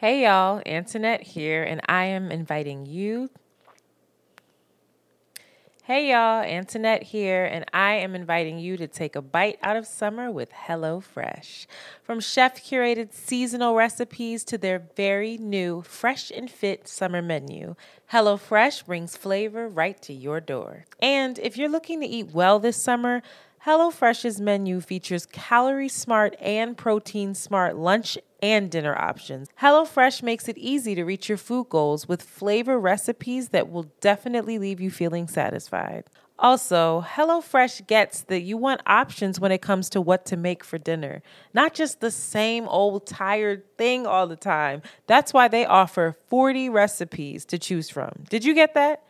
Hey y'all, Antoinette here, and I am inviting you. Hey y'all, Antoinette here, and I am inviting you to take a bite out of summer with HelloFresh. From chef curated seasonal recipes to their very new fresh and fit summer menu, HelloFresh brings flavor right to your door. And if you're looking to eat well this summer, HelloFresh's menu features calorie smart and protein smart lunch and dinner options. HelloFresh makes it easy to reach your food goals with flavor recipes that will definitely leave you feeling satisfied. Also, HelloFresh gets that you want options when it comes to what to make for dinner, not just the same old tired thing all the time. That's why they offer 40 recipes to choose from. Did you get that?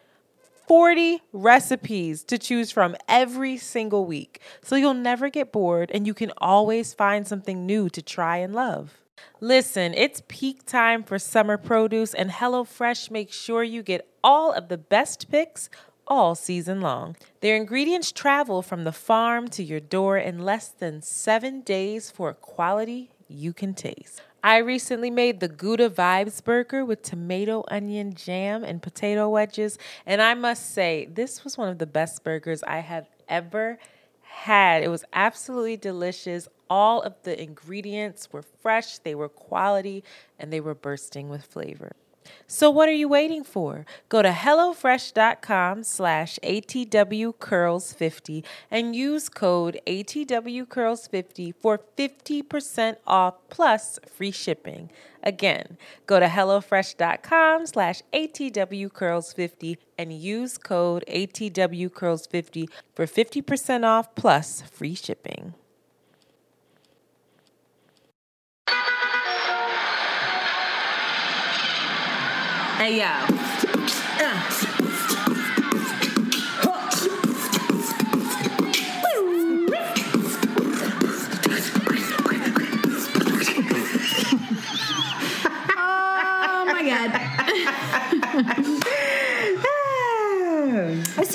40 recipes to choose from every single week. So you'll never get bored and you can always find something new to try and love. Listen, it's peak time for summer produce, and HelloFresh makes sure you get all of the best picks all season long. Their ingredients travel from the farm to your door in less than seven days for a quality you can taste. I recently made the Gouda Vibes burger with tomato, onion, jam, and potato wedges. And I must say, this was one of the best burgers I have ever had. It was absolutely delicious. All of the ingredients were fresh, they were quality, and they were bursting with flavor. So what are you waiting for? Go to HelloFresh.com slash ATWCurls50 and use code ATWCurls50 for 50% off plus free shipping. Again, go to HelloFresh.com slash ATWCurls50 and use code ATWCurls50 for 50% off plus free shipping. Hey yo.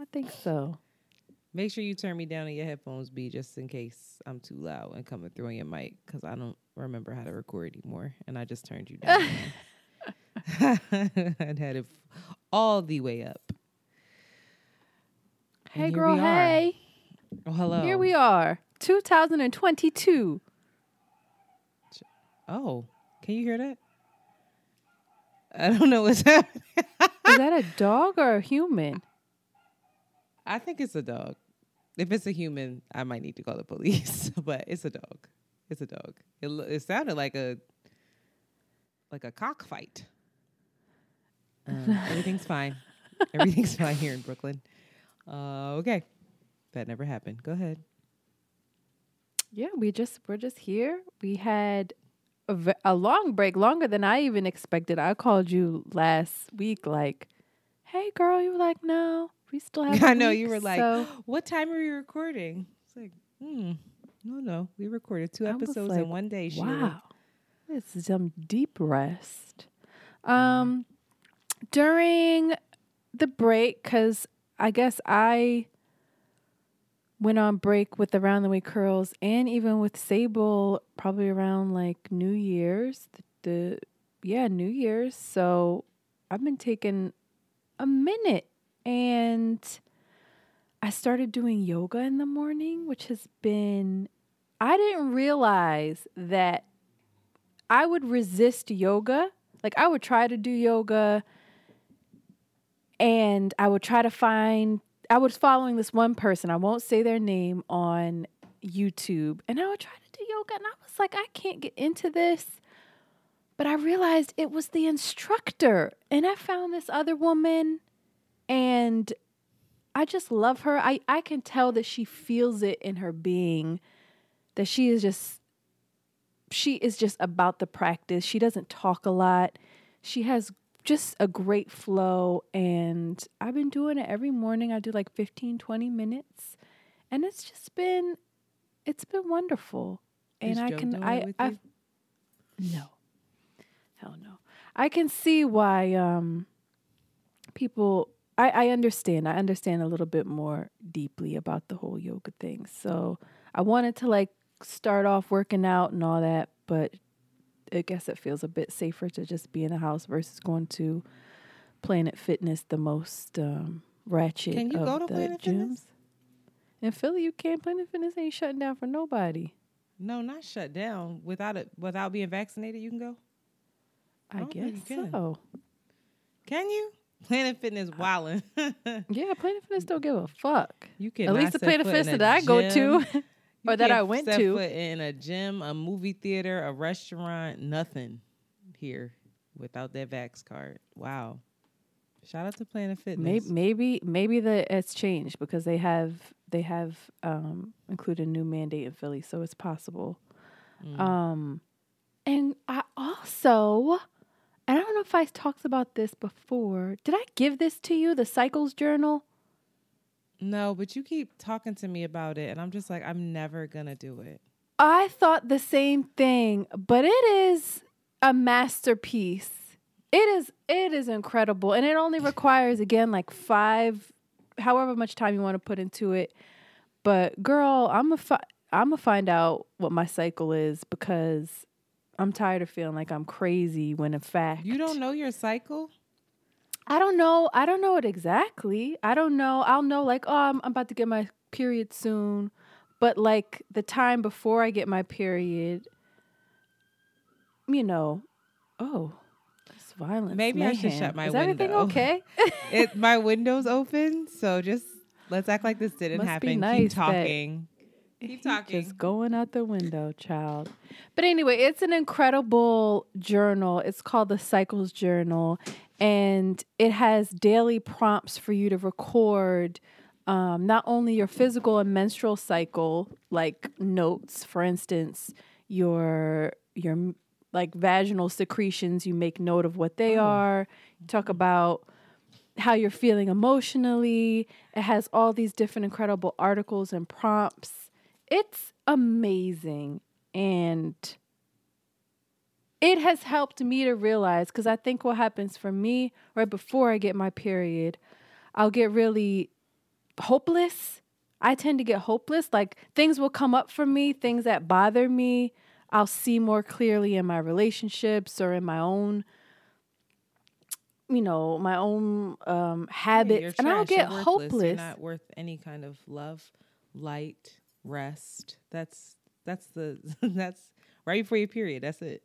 I think so. Make sure you turn me down on your headphones, B, just in case I'm too loud and coming through on your mic, because I don't remember how to record anymore, and I just turned you down. I'd had it all the way up. And Hey, girl, hey. Oh, hello. Here we are, 2022. Oh, can you hear that? I don't know what's happening. Is that a dog or a human? I think it's a dog. If it's a human, I might need to call the police. but it's a dog. It's a dog. It it sounded like a like a cockfight. Um, everything's fine. Everything's fine here in Brooklyn. Uh, okay, that never happened. Go ahead. Yeah, we just we're just here. We had a, a long break, longer than I even expected. I called you last week, like, "Hey, girl," you were like, "No, we still have." I know week." you were like, So "What time are you recording?" It's like, hmm, no, no, we recorded two I episodes like, in one day. Sheila. Wow. This is some deep rest. Um during the break cuz I guess I went on break with Around the Way Curls and even with Sable probably around like New Year's. The, the yeah, New Year's. So I've been taking a minute and I started doing yoga in the morning, which has been I didn't realize that I would resist yoga. Like I would try to do yoga and I would try to find I was following this one person, I won't say their name on YouTube, and I would try to do yoga and I was like I can't get into this. But I realized it was the instructor and I found this other woman and I just love her. I I can tell that she feels it in her being that she is just she is just about the practice. She doesn't talk a lot. She has just a great flow and I've been doing it every morning. I do like 15 20 minutes and it's just been it's been wonderful. And Is I Joe can I I no. Hell no. I can see why um people I, I understand. I understand a little bit more deeply about the whole yoga thing. So I wanted to like start off working out and all that, but I guess it feels a bit safer to just be in the house versus going to Planet Fitness, the most um, ratchet Can you go to the Planet gyms. Fitness? In Philly, you can't. Planet Fitness ain't shutting down for nobody. No, not shut down. Without it, without being vaccinated, you can go. I, don't guess you can. so. Can you? Planet Fitness wildin'. Yeah, Planet Fitness don't give a fuck. you can At least the Planet Fitness that I go to, or that I went to. In a gym, a movie theater, a restaurant, nothing here without that Vax card. Wow. Shout out to Planet Fitness. Maybe maybe maybe the it's changed because they have they have um included a new mandate in Philly, so it's possible. Mm. Um and I also I don't know if I talked about this before. Did I give this to you, the Cycles Journal? No, but you keep talking to me about it, and I'm just like, I'm never gonna do it. I thought the same thing, but it is a masterpiece. It is it is incredible and it only requires again like 5 however much time you want to put into it. But girl, I'm a fi- I'm gonna find out what my cycle is because I'm tired of feeling like I'm crazy when in fact You don't know your cycle? I don't know. I don't know it exactly. I don't know. I'll know like, oh, I'm, I'm about to get my period soon. But like the time before I get my period, you know, oh, it's violence. Maybe I should shut my windows. Is everything window. okay? it my window's open, so just let's act like this didn't Must happen. nice Keep talking. Keep talking. Just going out the window, child. But anyway, it's an incredible journal. It's called the Cycles Journal, and it has daily prompts for you to record um, not only your physical and menstrual cycle, like notes, for instance, your your like vaginal secretions. You make note of what they are. You talk about how you're feeling emotionally. It has all these different incredible articles and prompts. It's amazing. And it has helped me to realize because I think what happens for me right before I get my period, I'll get really hopeless. I tend to get hopeless. Like things will come up for me, things that bother me. I'll see more clearly in my relationships or in my own you know, my own um habits you're and I'll get hopeless. You're not worth any kind of love, light, rest. That's that's the that's right before your period. That's it.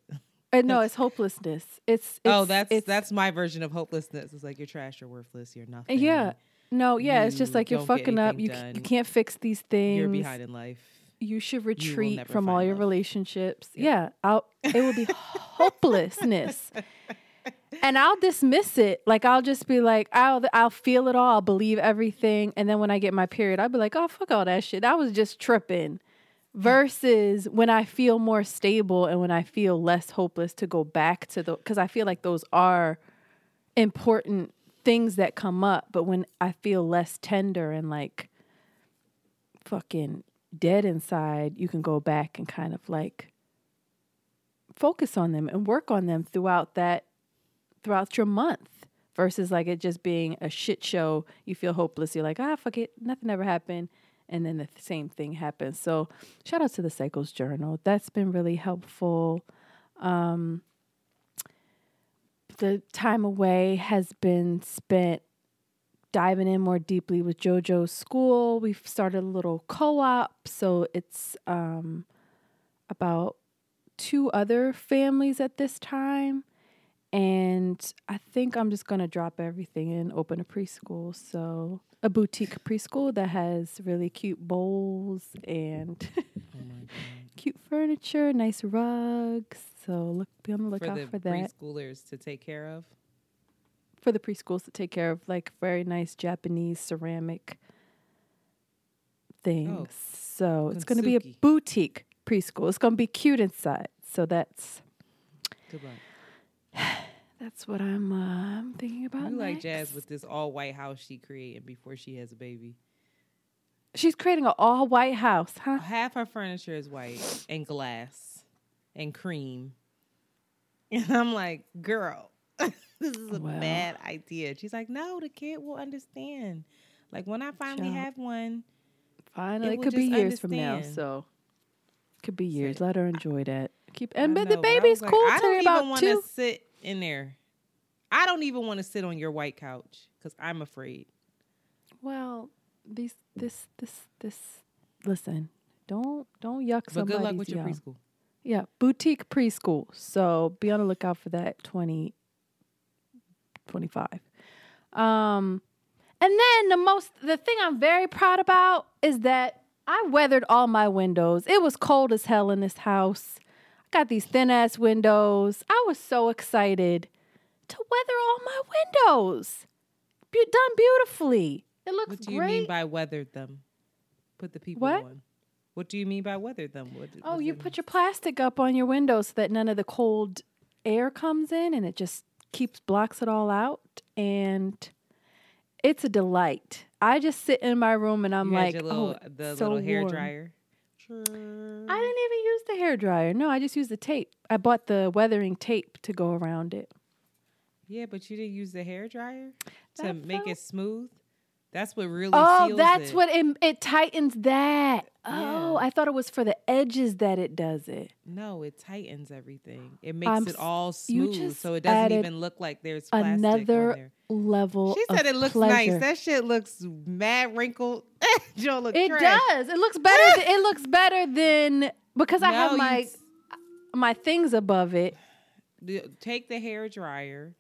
Uh, no, it's hopelessness. It's, it's oh, that's it's, that's my version of hopelessness. It's like you're trash, you're worthless, you're nothing. yeah. No, yeah, it's just like you're fucking up. You you can't fix these things. You're behind in life. You should retreat never from all your love. relationships. Yeah, I'll, it will be hopelessness. And I'll dismiss it. Like I'll just be like, I'll I'll feel it all. I'll believe everything. And then when I get my period, I'll be like, oh fuck all that shit. I was just tripping. Versus when I feel more stable and when I feel less hopeless to go back to the because I feel like those are important things that come up. But when I feel less tender and like fucking dead inside, you can go back and kind of like focus on them and work on them throughout that throughout your month versus like it just being a shit show. You feel hopeless. You're like, ah, fuck it, nothing ever happened. And then the th- same thing happens. So shout out to the Cycles Journal. That's been really helpful. Um, the time away has been spent diving in more deeply with JoJo's school. We've started a little co-op, so it's um, about two other families at this time. And I think I'm just gonna drop everything and open a preschool. So a boutique preschool that has really cute bowls and cute furniture, nice rugs. So look, be on the lookout For the for, that preschoolers to take care of. for the preschools to take care of like very nice Japanese ceramic things. Oh. so it's going to be a boutique preschool. It's going to be cute inside. So that's Good luck. that's what I'm uh, I'm thinking about. You like. Jazz with this all white house she created before she has a baby. She's creating an all white house, huh? Half her furniture is white and glass and cream. And I'm like, girl, this is a Well. bad idea. She's like, no, the kid will understand. Like when I finally Child. have one, finally, It It, could be years from now, understand. so could be years. Let her enjoy that. Keep and but the know, but baby's was like, cool I don't even about want two. to sit in there. I don't even want to sit on your white couch because I'm afraid. Well, these this this this. Listen, don't don't yuck But somebody's good luck with your yum. preschool. Yeah, boutique preschool. So be on the lookout for that 20, 25. Um, and then the most, the thing I'm very proud about is that I weathered all my windows. It was cold as hell in this house. Got these thin ass windows. I was so excited to weather all my windows. Be- done beautifully. It looks What do you great. mean by weathered them? Put the people What? on. What do you mean by weathered them? What, Oh, what you put your plastic up on your window so that none of the cold air comes in and it just keeps blocks it all out and it's a delight. I just sit in my room and I'm You had like, your oh, little, oh, the so little hair warm." dryer. I mm. didn't even use the hair dryer. No, I just used the tape. I bought the weathering tape to go around it. Yeah, but you didn't use the hair dryer to That make felt- it smooth. That's what really. Oh, that's it. what it it tightens that. Oh, Yeah. I thought it was for the edges that it does it. No, it tightens everything. It makes I'm it all smooth, so it doesn't even look like there's plastic on Another level. She said it looks pleasure. nice. That shit looks mad wrinkled. Joe look It trash. does. It looks better. th- it looks better than because I have No, my s- my things above it. take the hair dryer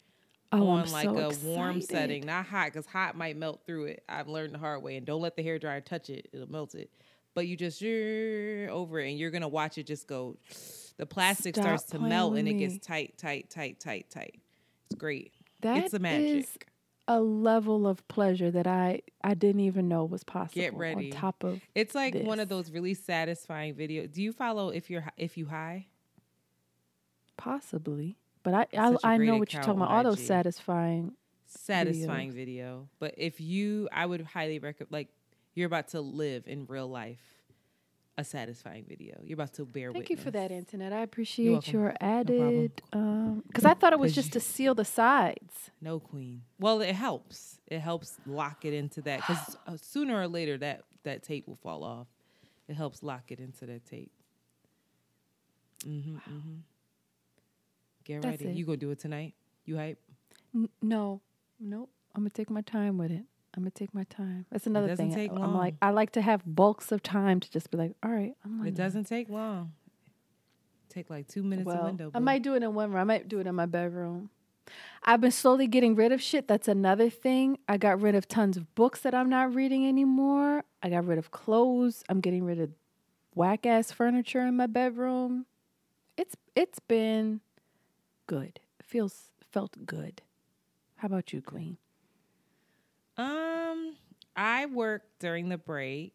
Oh, on I'm like so a warm setting, not hot, because hot might melt through it. I've learned the hard way, and don't let the hair dryer touch it; it'll melt it. But you just over it, and you're gonna watch it just go. The plastic Stop starts to melt, and it gets tight, tight, tight, tight, tight. It's great. That it's a magic. is a level of pleasure that I I didn't even know was possible. get ready. On top of It's like one of those really satisfying videos. Do you follow if you're if you high? possibly, but I I, I know what you're talking about. All those satisfying. satisfying video. But if you, I would highly recommend, like, you're about to live in real life a satisfying video. You're about to bear Thank you for that, Internet. I appreciate your added. Because I thought it was just to seal the sides. No queen. Well, it helps. It helps lock it into that because uh, sooner or later that that tape will fall off. It helps lock it into that tape. Mm-hmm. mm-hmm. Get That's ready. it. You gonna do it tonight? You hype? N- no, nope. I'm gonna take my time with it. I'm gonna take my time. That's another doesn't thing. take I'm like, long. I like to have bulks of time to just be like, all right, I'm It doesn't take long. Take like two minutes a Well, window. I might do it in one room. I might do it in my bedroom. I've been slowly getting rid of shit. That's another thing. I got rid of tons of books that I'm not reading anymore. I got rid of clothes. I'm getting rid of whack ass furniture in my bedroom. It's it's been good. It feels felt good. How about you, Queen? I worked during the break,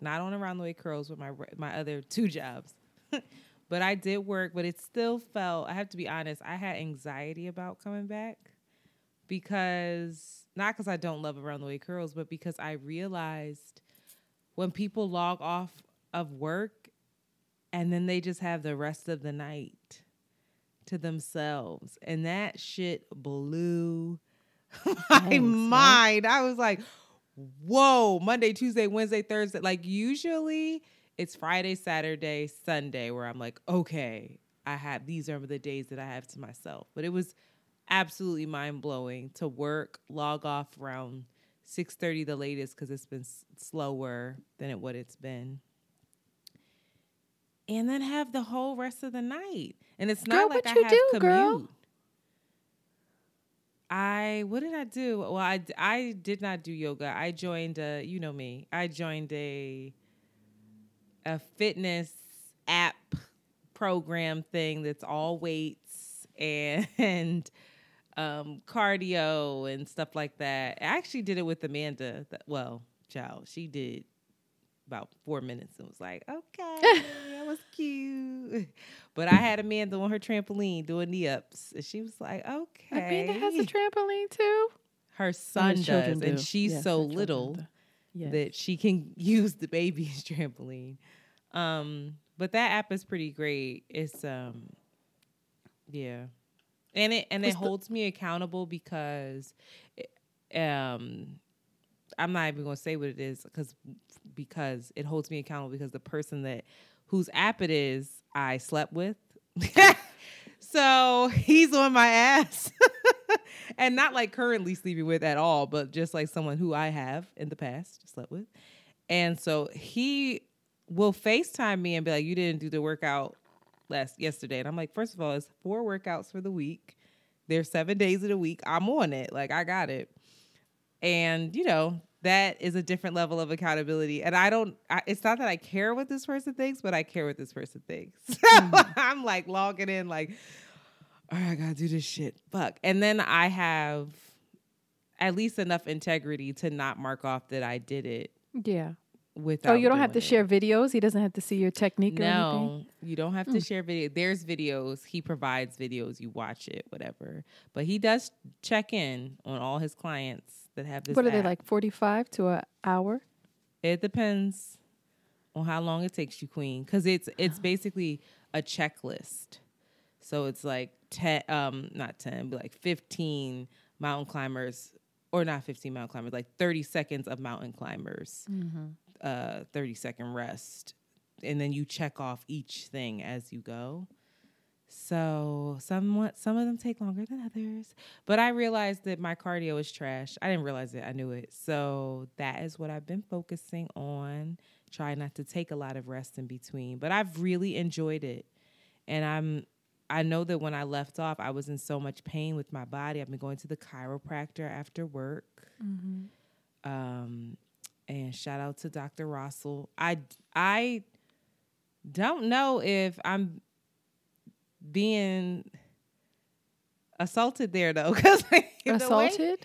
not on Around the Way Curls with my my other two jobs, but I did work. But it still felt. I have to be honest. I had anxiety about coming back because not because I don't love Around the Way Curls, but because I realized when people log off of work and then they just have the rest of the night to themselves, and that shit blew my mind. I was like, whoa, Monday, Tuesday, Wednesday, Thursday. Like, usually it's Friday, Saturday, Sunday where I'm like, okay, I have these are the days that I have to myself. But it was absolutely mind blowing to work, log off around 6:30 the latest because it's been s- slower than it what it's been. And then have the whole rest of the night. And it's not Girl, like what I you have do, commute. girl? I what did I do? Well, I I did not do yoga. I joined a you know me. I joined a a fitness app program thing that's all weights and um cardio and stuff like that. I actually did it with Amanda. Well, child, she did about four minutes and was like, okay, that was cute. But I had Amanda on her trampoline doing knee ups. And she was like, okay. Amanda has a trampoline too. her son does. children And she's Yes, so little. Yes. that she can use the baby's trampoline. Um, but that app is pretty great. It's um yeah. And it and it What's the- holds me accountable because it- um I'm not even going to say what it is cuz because it holds me accountable because the person that whose app it is I slept with. so, he's on my ass. and not like currently sleeping with at all, but just like someone who I have in the past slept with. And so he will FaceTime me and be like, You didn't do the workout last yesterday. And I'm like, first of all, it's four workouts for the week. There's seven days of the week. I'm on it. Like I got it. And you know, that is a different level of accountability. And I don't I, it's not that I care what this person thinks, but I care what this person thinks. So mm. I'm like logging in like, all right, I gotta do this shit. Fuck. And then I have at least enough integrity to not mark off that I did it Yeah. without Oh, you don't have to it. share videos. He doesn't have to see your technique or anything. No, you don't have to hmm. share video. There's videos. He provides videos. You watch it, whatever. But he does check in on all his clients that have this. What are they like? Forty-five to an hour. It depends on how long it takes you, Queen, because it's it's basically a checklist. So it's like ten, um, not ten, but like fifteen mountain climbers, or not fifteen mountain climbers, like thirty seconds of mountain climbers, uh, thirty second rest, and then you check off each thing as you go. So somewhat some of them take longer than others. But I realized that my cardio is trash. I didn't realize it, I knew it. So that is what I've been focusing on. Try not to take a lot of rest in between. But I've really enjoyed it. And I'm I know that when I left off, I was in so much pain with my body. I've been going to the chiropractor after work. Um, and shout out to Dr. Russell. I I don't know if I'm being assaulted there though, because Assaulted,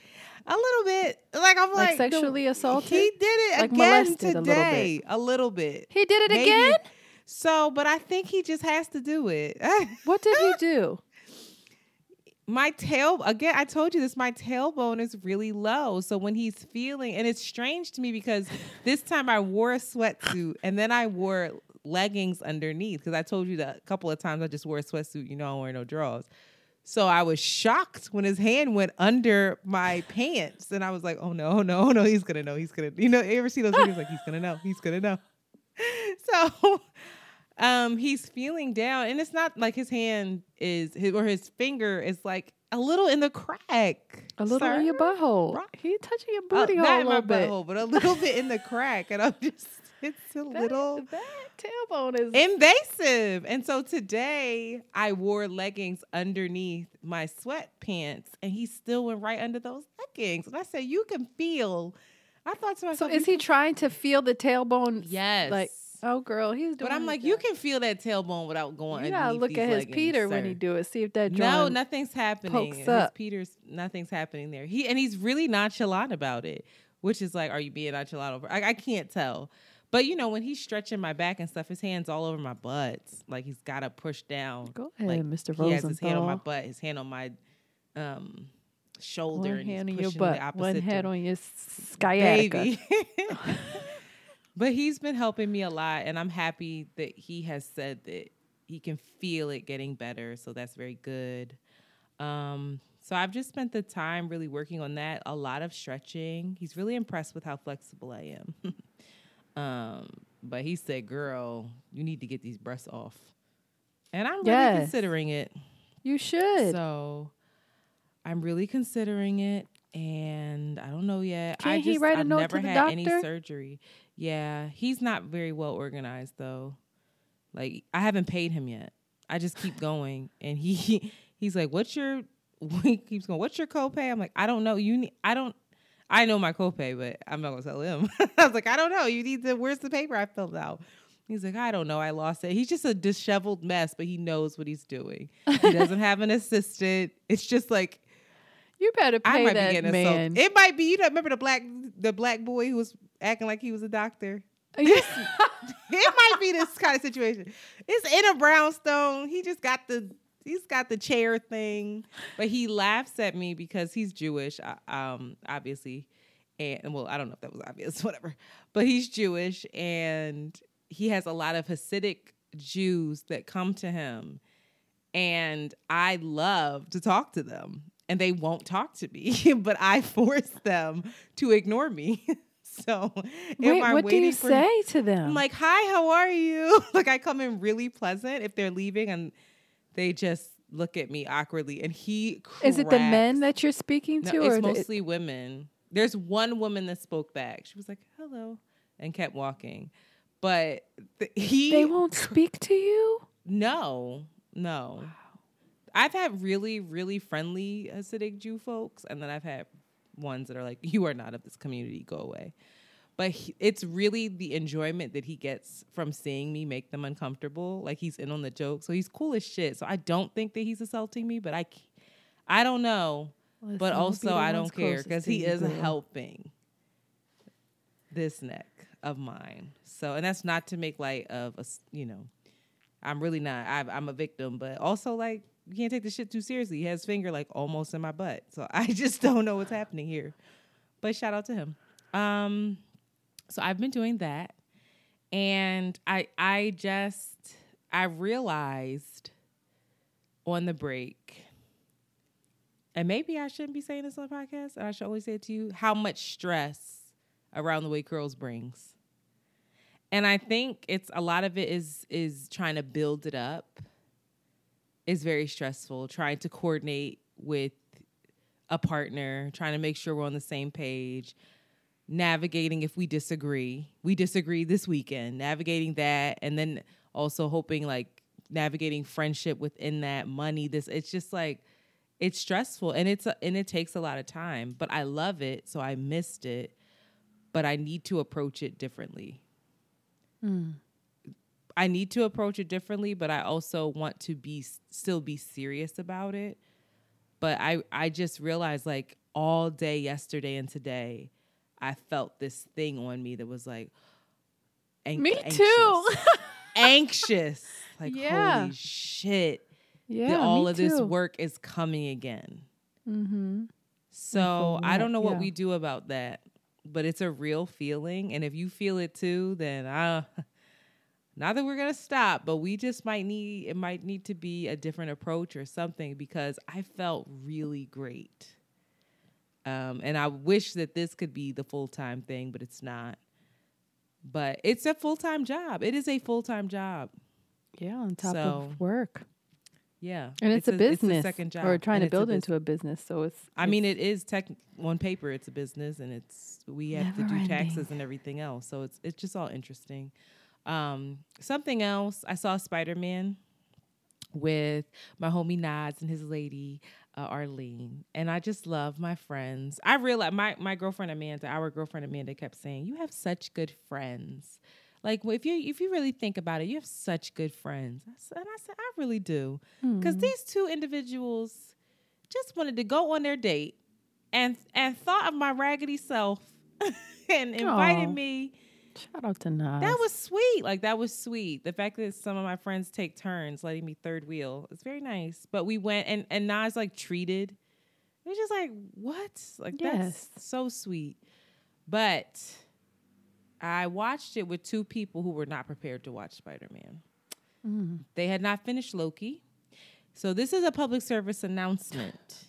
a little bit. Like I'm Like like, the- sexually assaulted? He did it Like again molested a little today, a little bit. he did it Maybe- again. So, but I think he just has to do it. What did he do? my tail again i told you this my tailbone is really low so when he's feeling and it's strange to me because this time i wore a sweatsuit and then i wore leggings underneath because i told you that a couple of times i just wore a sweatsuit you know i don't wear no drawers so i was shocked when his hand went under my pants and i was like oh no no no he's gonna know he's gonna you know you ever see those videos like he's gonna know he's gonna know so um he's feeling down and it's not like his hand is his or his finger is like a little in the crack A little sir. in your butthole. Right. He touching your Uh, booty not hole a in my bit. butthole, but a little bit in the crack and i'm just it's a That- little that tailbone is invasive and so today i wore leggings underneath my sweatpants and he still went right under those leggings and i said you can feel i thought to myself, So is he trying to feel the tailbone? Yes. Like, oh, girl, he's doing. But I'm his like, you can feel that tailbone without going. Underneath look these at his leggings, Peter when he do it. See if that No, nothing's happening. pokes His up. Peter's nothing's happening there. He and he's really nonchalant about it, which is like, are you being nonchalant over? I, I can't tell. But you know, when he's stretching my back and stuff, his hands all over my butts. Like he's got to push down. Go ahead, like, Mr. He has his hand on my butt, his hand on my um shoulder, One and he's hand on your pushing butt, the opposite one head dir- on your sciatica. baby. but he's been helping me a lot, and I'm happy that he has said that he can feel it getting better. So that's very good. Um, so I've just spent the time really working on that. A lot of stretching. He's really impressed with how flexible I am. um, but he said, "Girl, you need to get these breasts off," and I'm really Yes. considering it. You should. So I'm really considering it, and I don't know yet. I Can't he just write a I've note to never the had any doctor? surgery. Yeah, he's not very well organized though. Like I haven't paid him yet. I just keep going, and he he's like, "What's your?" He keeps going. What's your copay? I'm like, I don't know. You need. I don't. I know my copay, but I'm not gonna tell him. I was like, I don't know. You need to. Where's the paper I filled out? He's like, I don't know. I lost it. He's just a disheveled mess, but he knows what he's doing. He doesn't have an assistant. It's just like you better I pay might be that getting man. assaulted. It might be. You know, remember the black the black boy who was acting like he was a doctor. Uh, it might be this kind of situation. It's in a brownstone. He just got the he's got the chair thing, but he laughs at me because he's Jewish, uh, um, obviously, and well, I don't know if that was obvious, whatever. But he's Jewish, and he has a lot of Hasidic Jews that come to him, and I love to talk to them, and they won't talk to me, but I force them to ignore me. so, Wait, am I what do you for- say to them? I'm like, hi, how are you? like I come in really pleasant if they're leaving and they just look at me awkwardly and he is it the men that you're speaking to, it's or the- mostly women. There's one woman that spoke back. She was like, hello, and kept walking. But th- he they won't speak to you? no, no. I've had really, really friendly Hasidic Jew folks, and then I've had ones that are like, "You are not of this community. Go away." But he, it's really the enjoyment that he gets from seeing me make them uncomfortable. Like he's in on the joke, so he's cool as shit. So I don't think that he's assaulting me, but I, I don't know. But also, I don't care because he is helping this neck of mine. So, and that's not to make light of us, you know. I'm really not. I, I'm a victim, but also like you can't take this shit too seriously. He has finger like almost in my butt, so I just don't know what's happening here. But shout out to him. Um, so I've been doing that, and I I just I realized on the break, and maybe I shouldn't be saying this on the podcast, and I should only say it to you how much stress around the way curls brings and I think it's a lot of it is is trying to build it up is very stressful. Trying to coordinate with a partner, trying to make sure we're on the same page, navigating if we disagree. We disagree this weekend, navigating that, and then also hoping like navigating friendship within that money. This it's just like it's stressful and it's a, and it takes a lot of time. But I love it, so I missed it. But I need to approach it differently. Hmm. I need to approach it differently, but I also want to be still be serious about it. But I I just realized like all day yesterday and today, I felt this thing on me that was like, an- Me anxious. too. anxious. Like Yeah. holy shit, Yeah, that all of this work is coming again. Mm-hmm. So I don't know what yeah. we do about that, but it's a real feeling. And if you feel it too, then uh, not that we're gonna stop, but we just might need it might need to be a different approach or something because I felt really great. Um, and I wish that this could be the full time thing, but it's not. But it's a full time job. It is a full time job. Yeah, on top So, of work. Yeah, And it's, a, business. second job. Or trying to it's a build into a business. So it's I mean, it is tech on paper. It's a business, and it's we have to do Never taxes and everything else. So it's it's just all interesting. Um, something else. I saw Spider Man with my homie Nas and his lady uh, Arlene, and I just love my friends. I realized my my girlfriend Amanda, our girlfriend Amanda, kept saying, "You have such good friends." Like if you if you really think about it, you have such good friends. I said, and I said, I really do, because these two individuals just wanted to go on their date and and thought of my raggedy self and invited Aw. me. Shout out to Nas. That was sweet. Like that was sweet. The fact that some of my friends take turns letting me third wheel it's very nice. But we went and and Nas like treated. It was just like what? Like Yes. that's so sweet. But I watched it with two people who were not prepared to watch Spider Man. Mm. They had not finished Loki. So this is a public service announcement.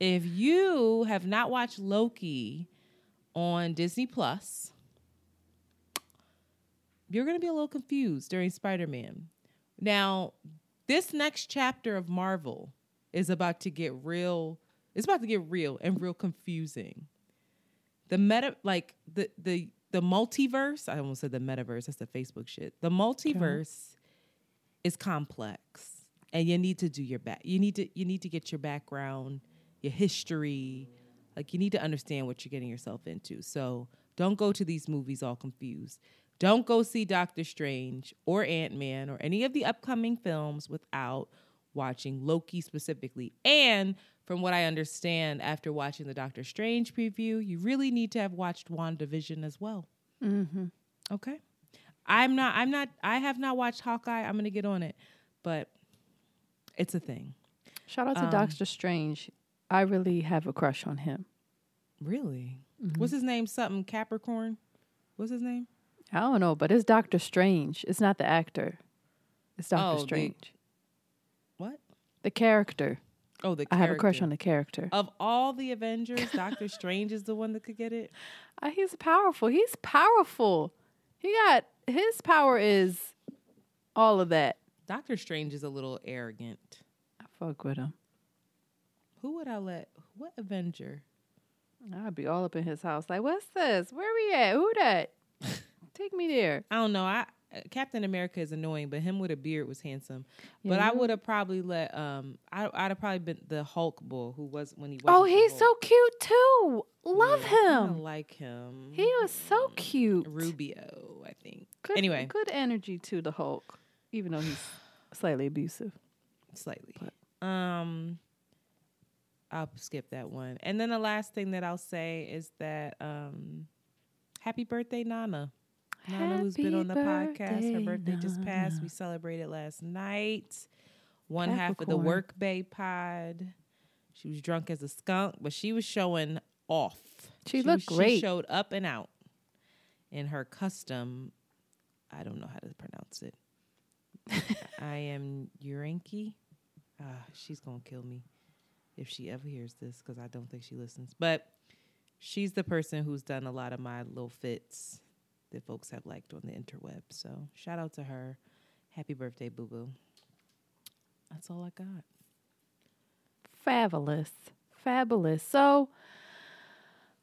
If you have not watched Loki on Disney Plus, you're going to be a little confused during Spider-Man. Now, this next chapter of Marvel is about to get real. It's about to get real and real confusing. The meta like the the the multiverse, I almost said the metaverse, that's the Facebook shit. The multiverse is complex and you need to do your back you need to you need to get your background your history like you need to understand what you're getting yourself into so don't go to these movies all confused don't go see doctor strange or ant-man or any of the upcoming films without watching loki specifically and from what i understand after watching the doctor strange preview you really need to have watched wandavision as well Mm-hmm. Okay. I'm not. I'm not. I have not watched Hawkeye. I'm gonna get on it, but it's a thing. Shout out to Um, Doctor Strange. I really have a crush on him. Really? Mm-hmm. What's his name? Something Capricorn. What's his name? I don't know, but it's Doctor Strange. It's not the actor. It's Doctor Oh, the- Strange. What? The character. Oh, the. Character. I have a crush character. on the character. Of all the Avengers, Doctor Strange is the one that could get it. Uh, he's powerful. He's powerful. He got his power is all of that. Doctor Strange is a little arrogant. I fuck with him. Who would I let? What Avenger? I'd be all up in his house. Like, what's this? Where are we at? Who that? Take me there. I don't know. I uh, Captain America is annoying, but him with a beard was handsome. Yeah, but I would have probably let um I I'd have probably been the Hulk bull who was when he was. Oh, he's so cute too. Love I him. like him. He was so cute. Rubio, I think. Good, Anyway. good energy to the Hulk, even though he's slightly abusive. slightly. Um, I'll skip that one. And then the last thing that I'll say is that um, happy birthday, Nana. Nana, who's been on the podcast. Her birthday just passed. We celebrated last night. One half of the Work Bay pod. She was drunk as a skunk, but she was showing off. She looked was- great. She showed up and out in her custom. I don't know how to pronounce it. I am Uranki. Ah, she's gonna kill me if she ever hears this because I don't think she listens. But she's the person who's done a lot of my little fits that folks have liked on the interweb. So shout out to her. Happy birthday, boo boo. That's all I got. Fabulous. Fabulous. So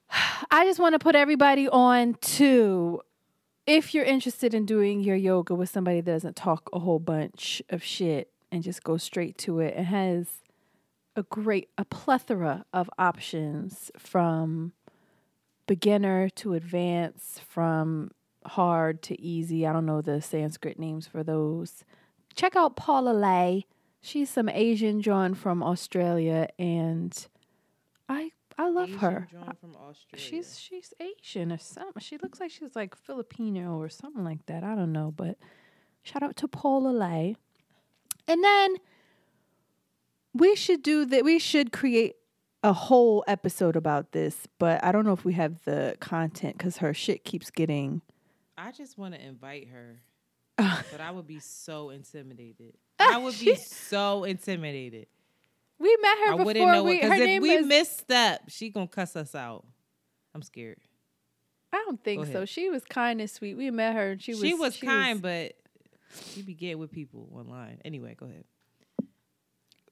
I just want to put everybody on to if you're interested in doing your yoga with somebody that doesn't talk a whole bunch of shit and just go straight to it and has a great a plethora of options from beginner to advanced from hard to easy. I don't know the Sanskrit names for those. Check out Paula Lay. She's some Asian drawn from Australia and I I love her. From Australia. She's she's Asian or something. She looks like she's like Filipino or something like that. I don't know, but shout out to Paula Lay. And then we should do that. We should create a whole episode about this, but I don't know if we have the content because her shit keeps getting. I just want to invite her, but I would be so intimidated. I would be so intimidated. We met her I before. wouldn't know we, her if name we was, misstep, she gonna cuss us out. I'm scared. I don't think so. She was kind and sweet. We met her and she was. she was kind, but she be getting with people online. Anyway, go ahead.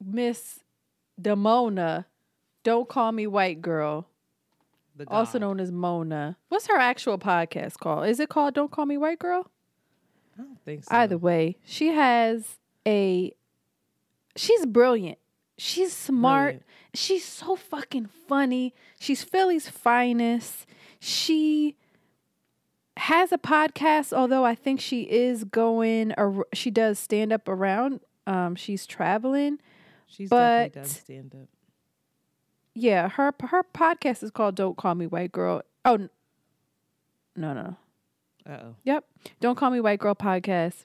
Miss Demona. Don't call me white girl. The also known as Mona. What's her actual podcast called? Is it called Don't Call Me White Girl? I don't think so. Either way, she has a she's brilliant. She's smart. Brilliant. She's so fucking funny. She's Philly's finest. She has a podcast, although I think she is going ar- she does stand up around. Um she's traveling. She's but- definitely done stand up. Yeah, her her podcast is called Don't Call Me White Girl. Oh no, no. Uh oh. Yep. Don't Call Me White Girl podcast.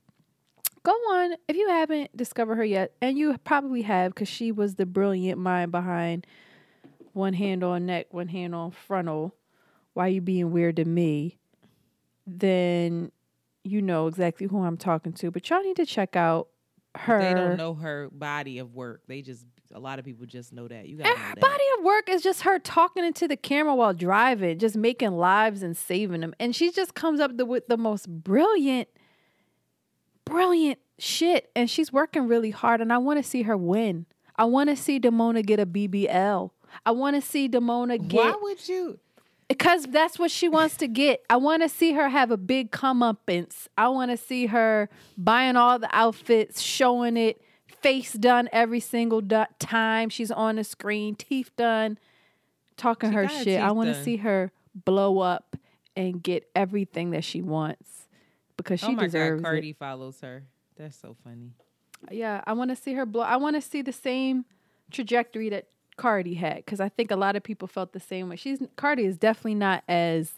Go on if you haven't discovered her yet, and you probably have because she was the brilliant mind behind One Hand on Neck, One Hand on Frontal. Why you being weird to me? Then you know exactly who I'm talking to. But y'all need to check out her. They don't know her body of work. They just a lot of people just know that. You got her body of work is just her talking into the camera while driving, just making lives and saving them. And she just comes up the, with the most brilliant, brilliant shit. And she's working really hard. And I want to see her win. I want to see Demona get a BBL. I want to see Demona get Why would you? because that's what she wants to get. I want to see her have a big comeuppance. I want to see her buying all the outfits, showing it, face done every single du- time she's on the screen, teeth done, talking She her shit. I want to see her blow up and get everything that she wants because she oh my deserves God, it. Cardi follows her. That's so funny. Yeah, I want to see her blow. I want to see the same trajectory that Cardi had because I think a lot of people felt the same way. She's Cardi is definitely not as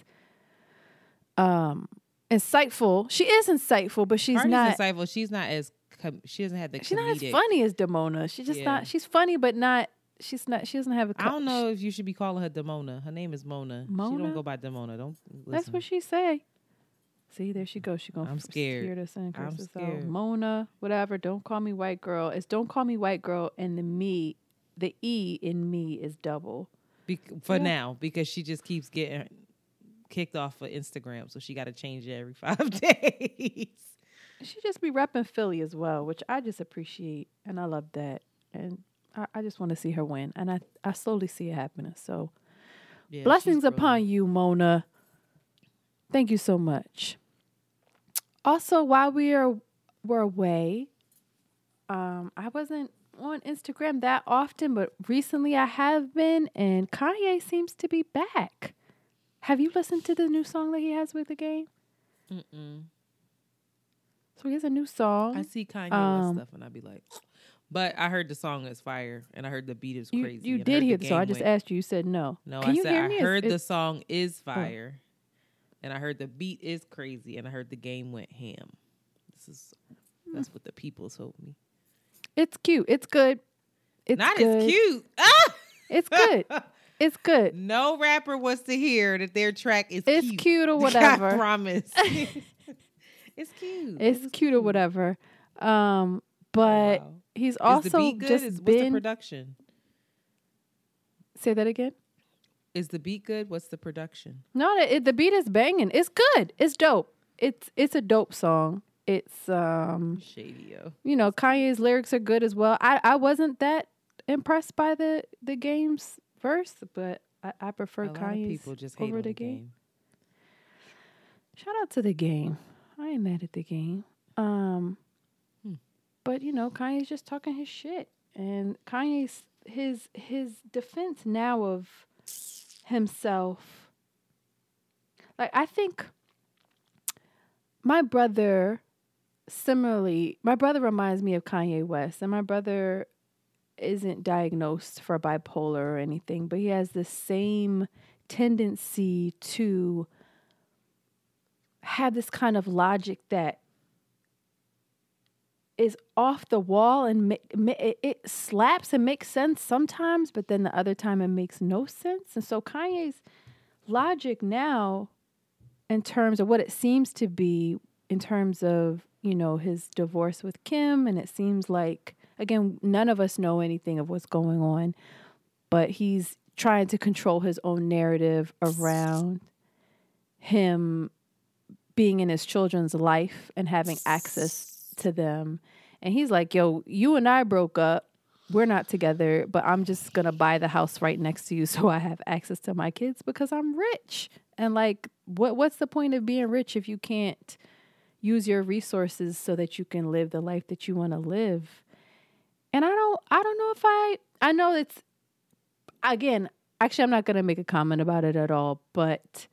um insightful. She is insightful, but she's Cardi's not. insightful. She's not as com- she doesn't have the She's not as funny as Demona. She's just Yeah. not. She's funny, but not. She's not. She doesn't have a. I don't know if you should be calling her Demona. Her name is Mona. She Mona? don't go by Demona. Don't. Listen. That's what she say. See, there she goes. She gonna I'm scared. Scared us and I'm out. scared. Mona, whatever. Don't call me white girl. It's don't call me white girl, and the me, the e in me is double. Bec- for Yeah. now because she just keeps getting kicked off of Instagram, so she got to change it every five days. She just be repping Philly as well, which I just appreciate, and I love that. And I, I just want to see her win, and I I slowly see it happening. So Yeah, blessings upon you, Mona. Thank you so much. Also, while we are were away, um, I wasn't on Instagram that often, but recently I have been, and Kanye seems to be back. Have you listened to the new song that he has with the game? Mm-mm. So he has a new song. I see Kanye Um, and stuff, and I'd be like, but I heard the song is fire, and I heard the beat is crazy. you and did hear the song. I just went- asked you. You said no. No, Can I you said I me? It's- heard the song is fire, and I heard the beat is crazy, and I heard the game went ham. This is that's what the people told me. It's cute. It's good. It's Not good. as cute. Ah! It's good. It's good. No rapper wants to hear that their track is It's cute. cute or whatever. I promise. it's cute. It's cute or whatever. Um, but wow. he's also the beat good? just Is, what's the been. production? say that again. Is the beat good? What's the production? No, the, it, the beat is banging. It's good. It's dope. It's it's a dope song. It's um, Shady yo. you know, Kanye's lyrics are good as well. I I wasn't that impressed by the the game's verse, but I, I prefer A lot of Kanye's people just over the the game. game. Shout out to the game. I ain't mad at the game. Um, Hmm. but you know, Kanye's just talking his shit, and Kanye's his his defense now of himself. Like I think my brother, similarly, my brother reminds me of Kanye West, and my brother isn't diagnosed for bipolar or anything, but he has the same tendency to have this kind of logic that is off the wall and it slaps and makes sense sometimes, but then the other time it makes no sense. And so Kanye's logic now, in terms of what it seems to be, in terms of you know his divorce with Kim, and it seems like again none of us know anything of what's going on, but he's trying to control his own narrative around him being in his children's life and having access to them. And he's like, yo, you and I broke up. We're not together, but I'm just going to buy the house right next to you so I have access to my kids because I'm rich. And like, what what's the point of being rich if you can't use your resources so that you can live the life that you want to live? And I don't I don't know if I I know it's again, actually I'm not going to make a comment about it at all, but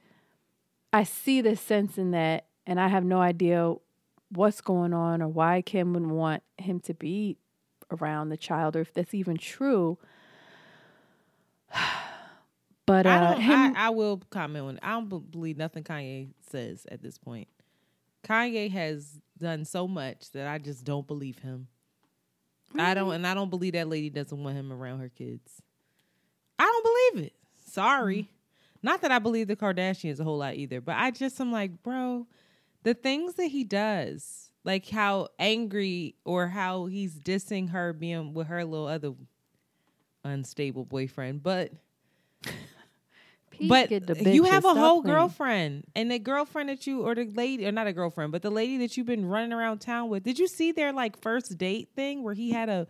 I see the sense in that, and I have no idea what's going on or why Kim would want him to be around the child or if that's even true. But uh, I don't. him, I, I will comment on. I don't believe nothing Kanye says at this point. Kanye has done so much that I just don't believe him. I don't, and I don't believe that lady doesn't want him around her kids. I don't believe it. Sorry, Mm. Not that I believe the Kardashians a whole lot either, but I just am like, bro, the things that he does, like how angry or how he's dissing her being with her little other unstable boyfriend, but but you have a whole playing. girlfriend, and the girlfriend that you, or the lady, or not a girlfriend, but the lady that you've been running around town with. Did you see their like first date thing where he had a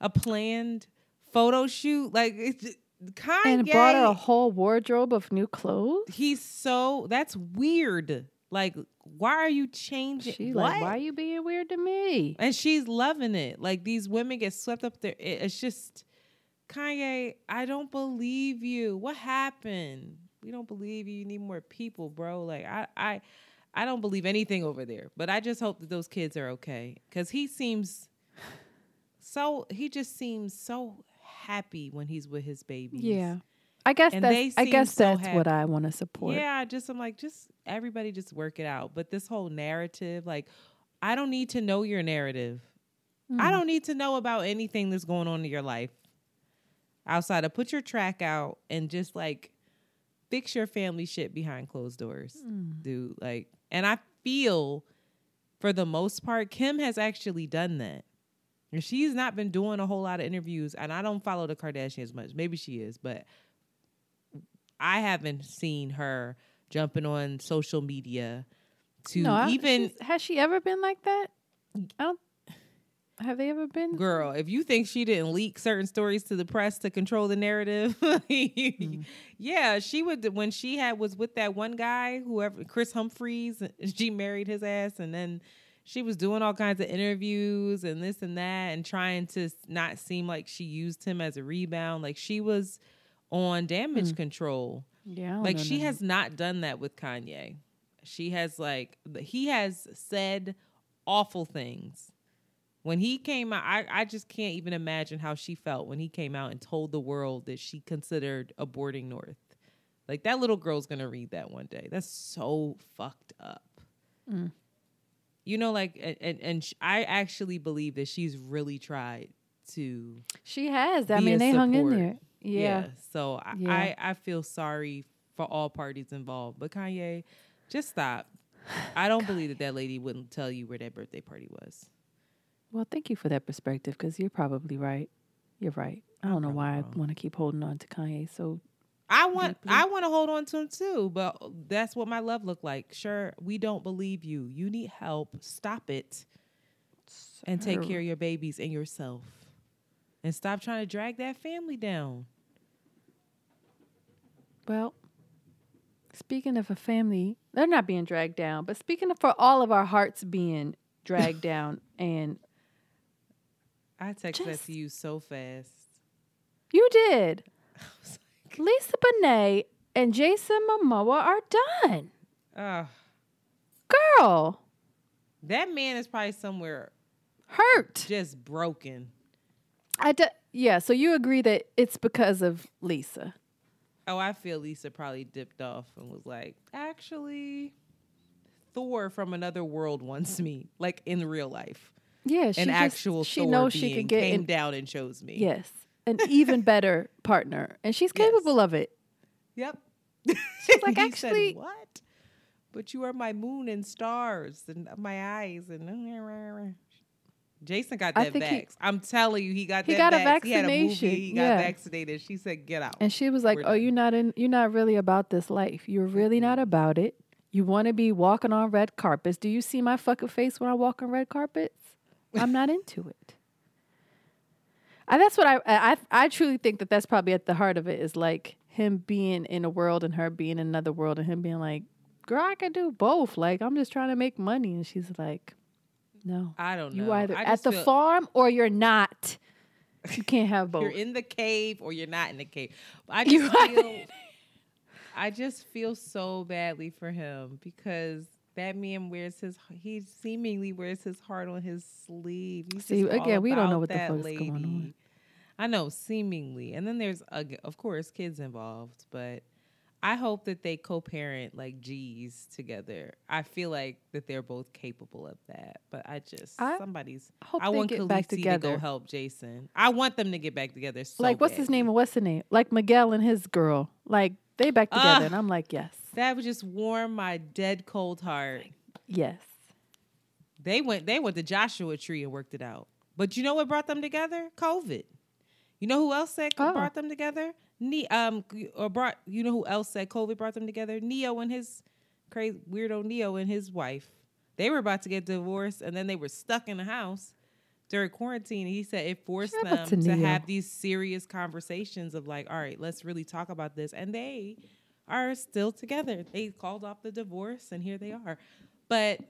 a planned photo shoot? Like it's, Kanye and brought her a whole wardrobe of new clothes. He's so that's weird. Like, why are you changing? She what? like, why are you being weird to me? and she's loving it. Like these women get swept up there. It- It's just Kanye. I don't believe you. What happened? We don't believe you. You need more people, bro. Like I, I, I don't believe anything over there. But I just hope that those kids are okay because he seems so. He just seems so happy when he's with his babies. Yeah. I guess And that's I guess so that's what. I want to support. Yeah, just I'm like, just everybody just work it out. But this whole narrative, like, I don't need to know your narrative. Mm. I don't need to know about anything that's going on in your life outside of put your track out and just like fix your family shit behind closed doors, Mm. dude. Like, and I feel for the most part, Kim has actually done that. And she's not been doing a whole lot of interviews, and I don't follow the Kardashians much. Maybe she is, but I haven't seen her jumping on social media to No, even has she ever been like that? I don't. Have they ever been? girl. If you think she didn't leak certain stories to the press to control the narrative, mm. yeah, she would. When she had was with that one guy, whoever Kris Humphries, she married his ass, and then she was doing all kinds of interviews and this and that, and trying to not seem like she used him as a rebound. Like she was on damage control. Yeah, Like she has not done that with Kanye. She has like he has said awful things. When he came out, I, I just can't even imagine how she felt when he came out and told the world that she considered aborting North. Like that little girl's gonna read that one day. That's so fucked up. Mm. You know, like and and, I actually believe that she's really tried to She has. I mean, they hung in there. Yeah. So I, Yeah. I I feel sorry for all parties involved, but Kanye, just stop. I don't believe that that lady wouldn't tell you where that birthday party was. Well, thank you for that perspective because you're probably right. You're right. I don't know why I want to keep holding on to Kanye. So I want I want to hold on to him too, but uh, that's what my love looked like. Sure, we don't believe you. You need help. Stop it. And take care of your babies and yourself. And stop trying to drag that family down. Well, speaking of a family, they're not being dragged down, but speaking of for all of our hearts being dragged down, and I texted that to you so fast. you did. Lisa Bonet and Jason Momoa are done. Uh, Girl, that man is probably somewhere hurt. just broken. I d- yeah, so you agree that it's because of Lisa. Oh, I feel Lisa probably dipped off and was like, actually, Thor from another world wants me, like in real life. Yeah, she An just- actual she Thor knows she could get came an, down and chose me. yes, an even better partner, and she's Yes. capable of it. Yep. She's like, He said, actually- what? But you are my moon and stars and my eyes and. Jason got that think he- I'm telling you, he got He that got a vax. He had a movie. vaccination, He got yeah. vaccinated. She said, "Get out." And she was like, We're "Oh, done. you're not in. You're not really about this life. You're really not about it. You want to be walking on red carpets. Do you see my fucking face when I walk on red carpets? I'm not into it. And that's what I, I I truly think that that's probably at the heart of it is like him being in a world and her being in another world and him being like, girl, I can do both. Like I'm just trying to make money, and she's like, no, I don't know. you either I at the feel- farm or you're not. You can't have both. You're in the cave or you're not in the cave. I just feel I just feel so badly for him because that man wears his he seemingly wears his heart on his sleeve. He's See, again, we don't know what the fuck's going on. I know, seemingly. And then there's uh, of course kids involved, but I hope that they co-parent like G's together. I feel like that they're both capable of that. But I just I somebody's hope I want get Khaleesi back to together. go help Jason. I want them to get back together. So like what's his name and what's the name? Like Miguel and his girl. Like they back together, Ah. and I'm like, yes, That would just warm my dead cold heart. yes. They went they went to Joshua Tree and worked it out. But you know what brought them together? COVID. You know who else said Oh. brought them together? Ne- um or brought you know who else said COVID brought them together? Ne-Yo and his crazy weirdo Ne-Yo and his wife. They were about to get divorced and then they were stuck in the house during quarantine. He said it forced Shout them to to have these serious conversations of like, all right, let's really talk about this. And they are still together. They called off the divorce and here they are. But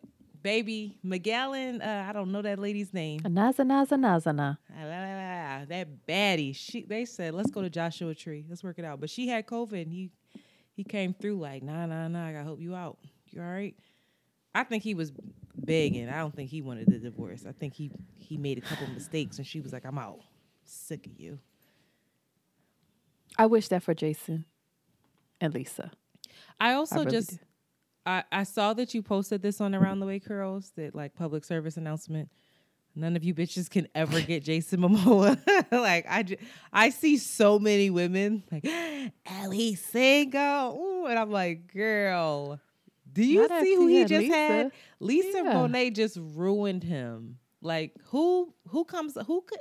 baby Magellan, uh, I don't know that lady's name. Naza naza naza na. Ah. That baddie. She they said, let's go to Joshua Tree. Let's work it out. But she had COVID and he he came through like, nah, nah, nah, I gotta help you out. You all right? I think he was begging. I don't think he wanted the divorce. I think he he made a couple mistakes and she was like, I'm out. Sick of you. I wish that for Jason and Lisa. I also really just do. I, I saw that you posted this on Around the Way Curls, that like public service announcement. None of you bitches can ever get Jason Momoa. like I, ju- I see so many women like Ellie single, Ooh, and I'm like, girl, do you Not see who he had just Lisa. had? Lisa Yeah. Bonet just ruined him. Like who who comes who could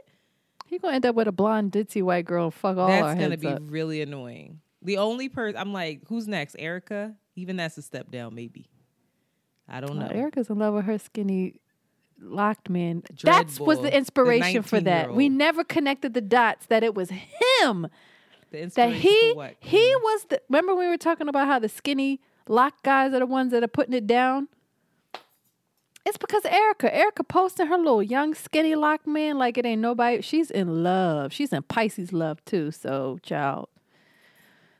He gonna end up with a blonde ditzy white girl and fuck all that's gonna be up. really annoying. The only person I'm like, who's next? Erica? Even that's a step down, maybe. I don't know. Uh, Erica's in love with her skinny locked man. That's was the the inspiration for that. We never connected the dots that it was him. The That he for what? he was the remember we were talking about how the skinny lock guys are the ones that are putting it down? It's because Erica. Erica posting her little young skinny lock man like it ain't nobody. She's in love. She's in Pisces love too. So child.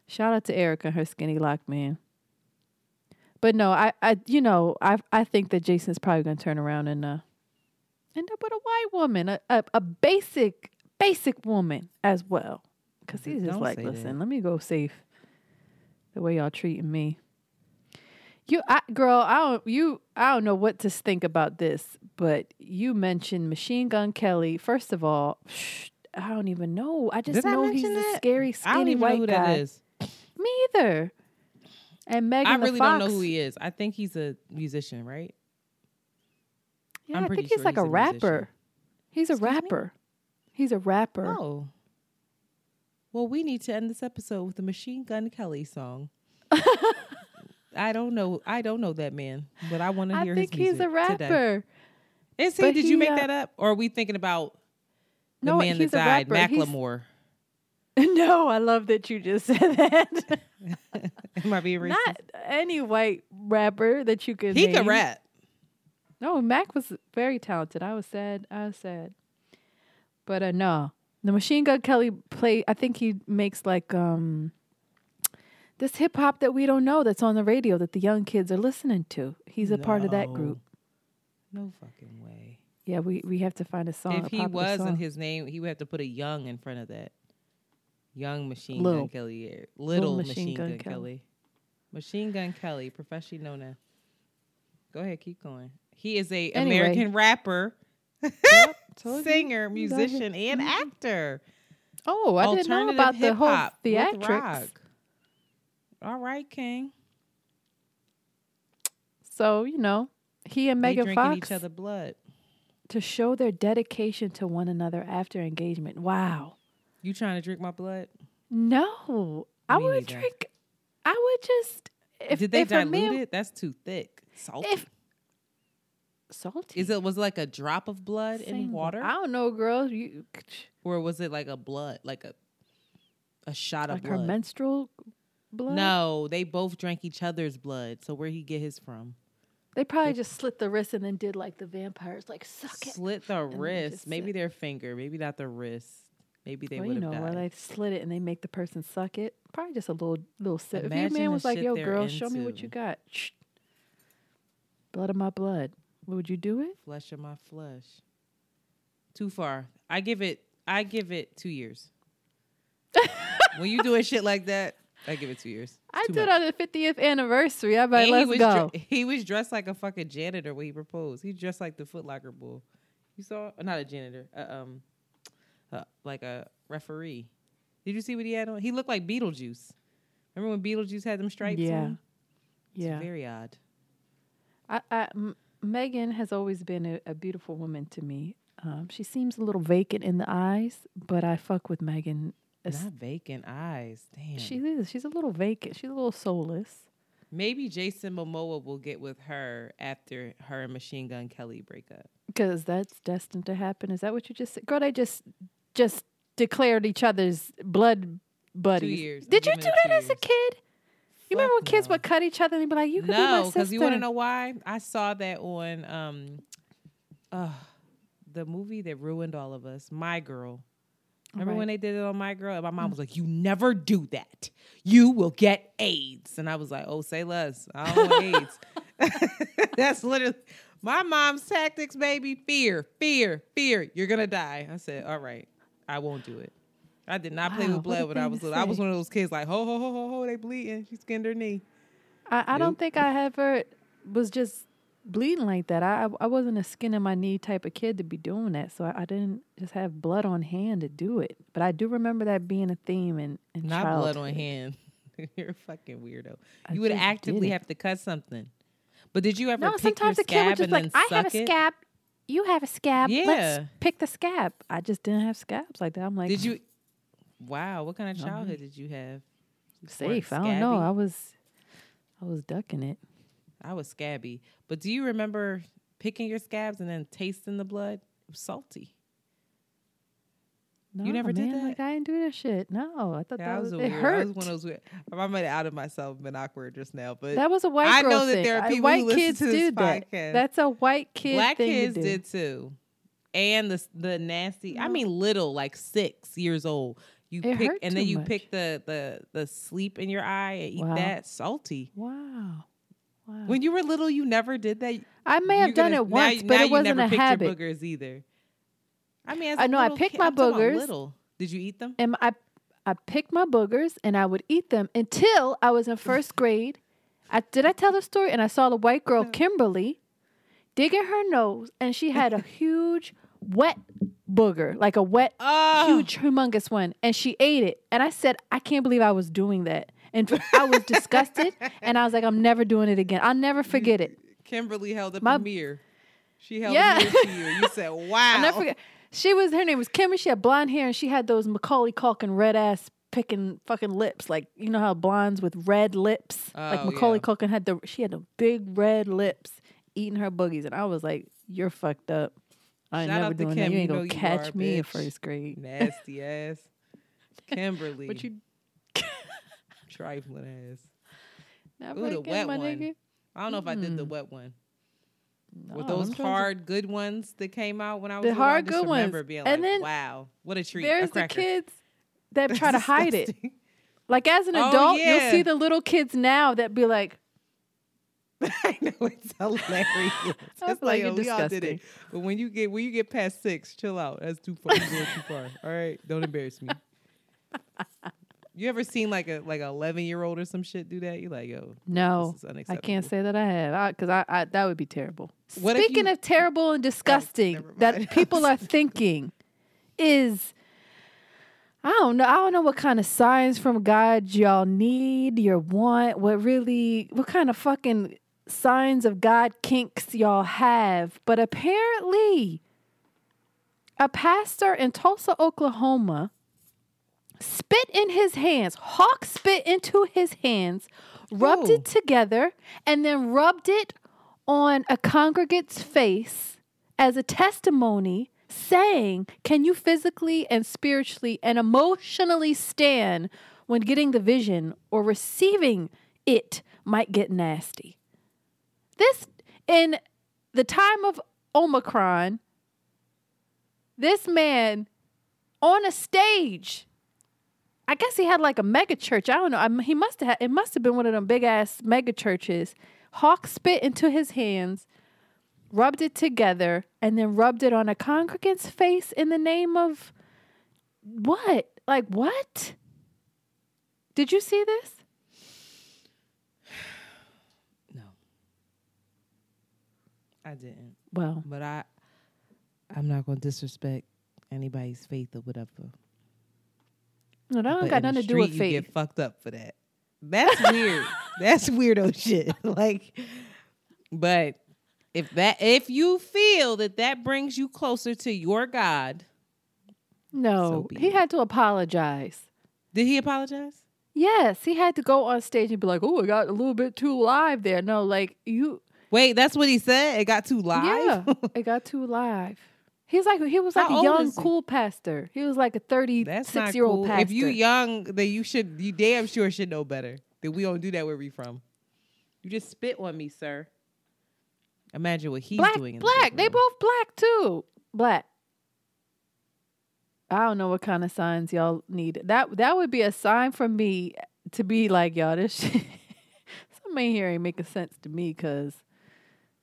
Shout out to Erica her skinny lock man. But no, I, I you know, I I think that Jason's probably gonna turn around and uh end up with a white woman, a a, a basic basic woman as well. Cause he's just like, listen, that. let me go safe. The way y'all treating me. You, I, girl, I don't. You, I don't know what to think about this, but you mentioned Machine Gun Kelly. First of all, I don't even know. I just Did I know he's mention the that? scary, I skinny don't even white know who guy. that is. Me either. And Megan I really don't know who he is. I think he's a musician, right? Yeah, I'm I think he's sure like he's a a rapper. He's a Excuse me? rapper. He's a rapper. Oh. Well, we need to end this episode with the Machine Gun Kelly song. I don't know. I don't know that man, but I want to hear. I think his he's a rapper. Today. Is he? But Did he, you make uh, that up, or are we thinking about the No, man that died. He's- Macklemore? no, I love that you just said that. Am I being racist? Not any white rapper that you could. he name. could rap. No, Mac was very talented. I was sad. I was sad. But uh no. The Machine Gun Kelly play I think he makes like um this hip hop that we don't know that's on the radio that the young kids are listening to. He's a part of that group. No fucking way. Yeah, we, we have to find a song. if a he was song. in his name, he would have to put a young in front of that. Young Machine Lil. Gun Kelly. yeah. Little, Machine Gun Gun, Kelly. Kelly. Machine Gun Kelly, professionally known as. Go ahead, keep going. He is a Anyway. American rapper, you. singer, musician, and mm-hmm. actor. Oh, I didn't know about the whole theatrics. All right, King. So, you know, he and They Megan Fox each other blood. to show their dedication to one another after engagement. Wow. You trying to drink my blood? No, I would neither. drink. I would just. If, Did they if dilute man- it? That's too thick. Salty. If salty Is it was it like a drop of blood in water, I don't know, girl. You or was it like a blood, like a a shot like of her menstrual blood. No, they both drank each other's blood. So where he get his from? they probably just slit the wrist and then did like the vampires, like suck it. Slit the they wrist, maybe their finger, maybe not the wrist. Maybe they well, would you have know, where died. they slit it and they make the person suck it. Probably just a little little sip. If your man was like, "Yo, girl, show me what you got," Shh. blood of my blood. Would you do it? Flesh of my flesh. Too far. I give it. I give it two years. when you doing shit like that, I give it two years. It's I did much. on the 50th anniversary. I'm like, let's he was go. dre- he was dressed like a fucking janitor when he proposed. He dressed like the Foot Locker bull. You saw? uh, Not a janitor. Uh, um, uh, like a referee. Did you see what he had on? He looked like Beetlejuice. Remember when Beetlejuice had them stripes Yeah. on? It's yeah. very odd. I, I, M- Megan has always been a, a beautiful woman to me. Um, she seems a little vacant in the eyes, but I fuck with Megan. Not vacant eyes. Damn. She is. She's a little vacant. She's a little soulless. Maybe Jason Momoa will get with her after her and Machine Gun Kelly break up. Because that's destined to happen. Is that what you just said? Girl, they just just declared each other's blood buddies. years. Did you do two that as a kid? You remember when Fuck kids would cut each other and they'd be like, "You could be my No, sister." because you want to know why? I saw that on um, uh, the movie that ruined all of us, My Girl. Remember Right. when they did it on My Girl? And my mom mm. was like, "You never do that. You will get AIDS." And I was like, "Oh, say less. I don't want AIDS." That's literally my mom's tactics, baby. Fear, fear, fear. You're gonna die. I said, "All right, I won't do it." I did not play Wow, with blood when I was little. I was one of those kids like, ho ho ho ho ho, they bleeding. She skinned her knee. I, I Nope. don't think I ever was just bleeding like that. I I wasn't a skin in my knee type of kid to be doing that, so I, I didn't just have blood on hand to do it. But I do remember that being a theme in, in Not blood on hand. You're a fucking weirdo. I you would actively have to cut something. But did you ever No, sometimes the kid scab would just and like, I have a suck it? scab. You have a scab. Yeah. Let's pick the scab. I just didn't have scabs like that. I'm like, Did you? Wow, what kind of No. childhood did you have? Safe? I don't know. I was, I was ducking it. I was scabby. But do you remember picking your scabs and then tasting the blood? It was salty. No, never did man, Like that? I didn't do that shit. No, I thought Yeah, that was, was a it weird. I hurt. was one of those weird. I might have outed myself, been awkward just now, but That was a white I know that there are people white who listen kids do that. podcast. That's a white kid black thing kids to did too. And the the nasty. I mean, little, like six years old. You It pick, and then you much. pick the the the sleep in your eye and eat Wow. that salty. Wow. Wow. When you were little, you never did that. I may have You're done gonna- it once, you- but now it you wasn't never a picked your habit. boogers either. I mean, as I a know I little picked kid- my I'm talking about boogers. Little. Did you eat them? and I I picked my boogers and I would eat them until I was in first grade. I did I tell the story and I saw the white girl Kimberly digging her nose and she had a huge wet booger, like a wet Oh, huge humongous one and she ate it and I said I can't believe I was doing that. And I was disgusted and I was like I'm never doing it again. I'll never forget it. Kimberly held up My- a mirror. She held Yeah. a mirror to you. You said, "Wow." I'll never forget. She was her name was Kimmy. She had blonde hair and she had those Macaulay Culkin red ass picking fucking lips. Like you know how blondes with red lips. like Oh, Macaulay yeah. Culkin had the she had the big red lips eating her boogies, and I was like, "You're fucked up. I ain't Shout never doing that. Kim. You You ain't gonna you catch are, me in first grade." Nasty ass. Kimberly. What you trifling ass. never Ooh, the wet one. nigga. I don't know if I did the wet one. No, those them joints- hard, good ones that came out when I was The little? I hard, just good ones. remember being like, And then "Wow, what a treat!" a There's the kids that try to That's hide it. Like as an Oh, adult, you'll see the little kids now that be like, I know it's hilarious. It's like like, oh, we all did disgusting. it. But when you get when you get past six, chill out. That's too far. You're too far. All right, don't embarrass me. You ever seen like a like a eleven year old or some shit do that? You're like, yo, No, I can't say that I have because I, I, that would be terrible. What Speaking you- of terrible and disgusting, mind. that people are thinking is I don't know. I don't know what kind of signs from God y'all need, your want, what really, what kind of fucking signs of God kinks y'all have. But apparently, a pastor in Tulsa, Oklahoma, spit in his hands, hawk spit into his hands, rubbed Ooh. it together, and then rubbed it on a congregate's face as a testimony saying, Can you physically and spiritually and emotionally stand when getting the vision or receiving it might get nasty? This, in the time of Omicron, this man on a stage I guess he had like a mega church. I don't know. I mean, he must have. It must have been one of them big ass mega churches. Hawk spit into his hands, rubbed it together, and then rubbed it on a congregant's face in the name of what? Like what? Did you see this? No, I didn't. Well, But I, I'm not gonna disrespect anybody's faith or whatever. No, that don't got nothing to do with faith. You get fucked up for that. That's weird. That's weirdo shit. like, but if that if you feel that that brings you closer to your God, no, So he it. had to apologize. did he apologize? Yes, he had to go on stage and be like, "Oh, it got a little bit too live there." No, like you, Wait, that's what he said. It got too live. Yeah, it got too live. He's like he was like How a young cool pastor. He was like a thirty That's six not year old cool. pastor. If you young, then you should. You damn sure should know better. That we don't do that where we from. You just spit on me, sir. Imagine what he's black, doing. In the black, big they both black too. Black. I don't know what kind of signs y'all need. That that would be a sign for me to be like y'all. This shit, something here ain't making sense to me because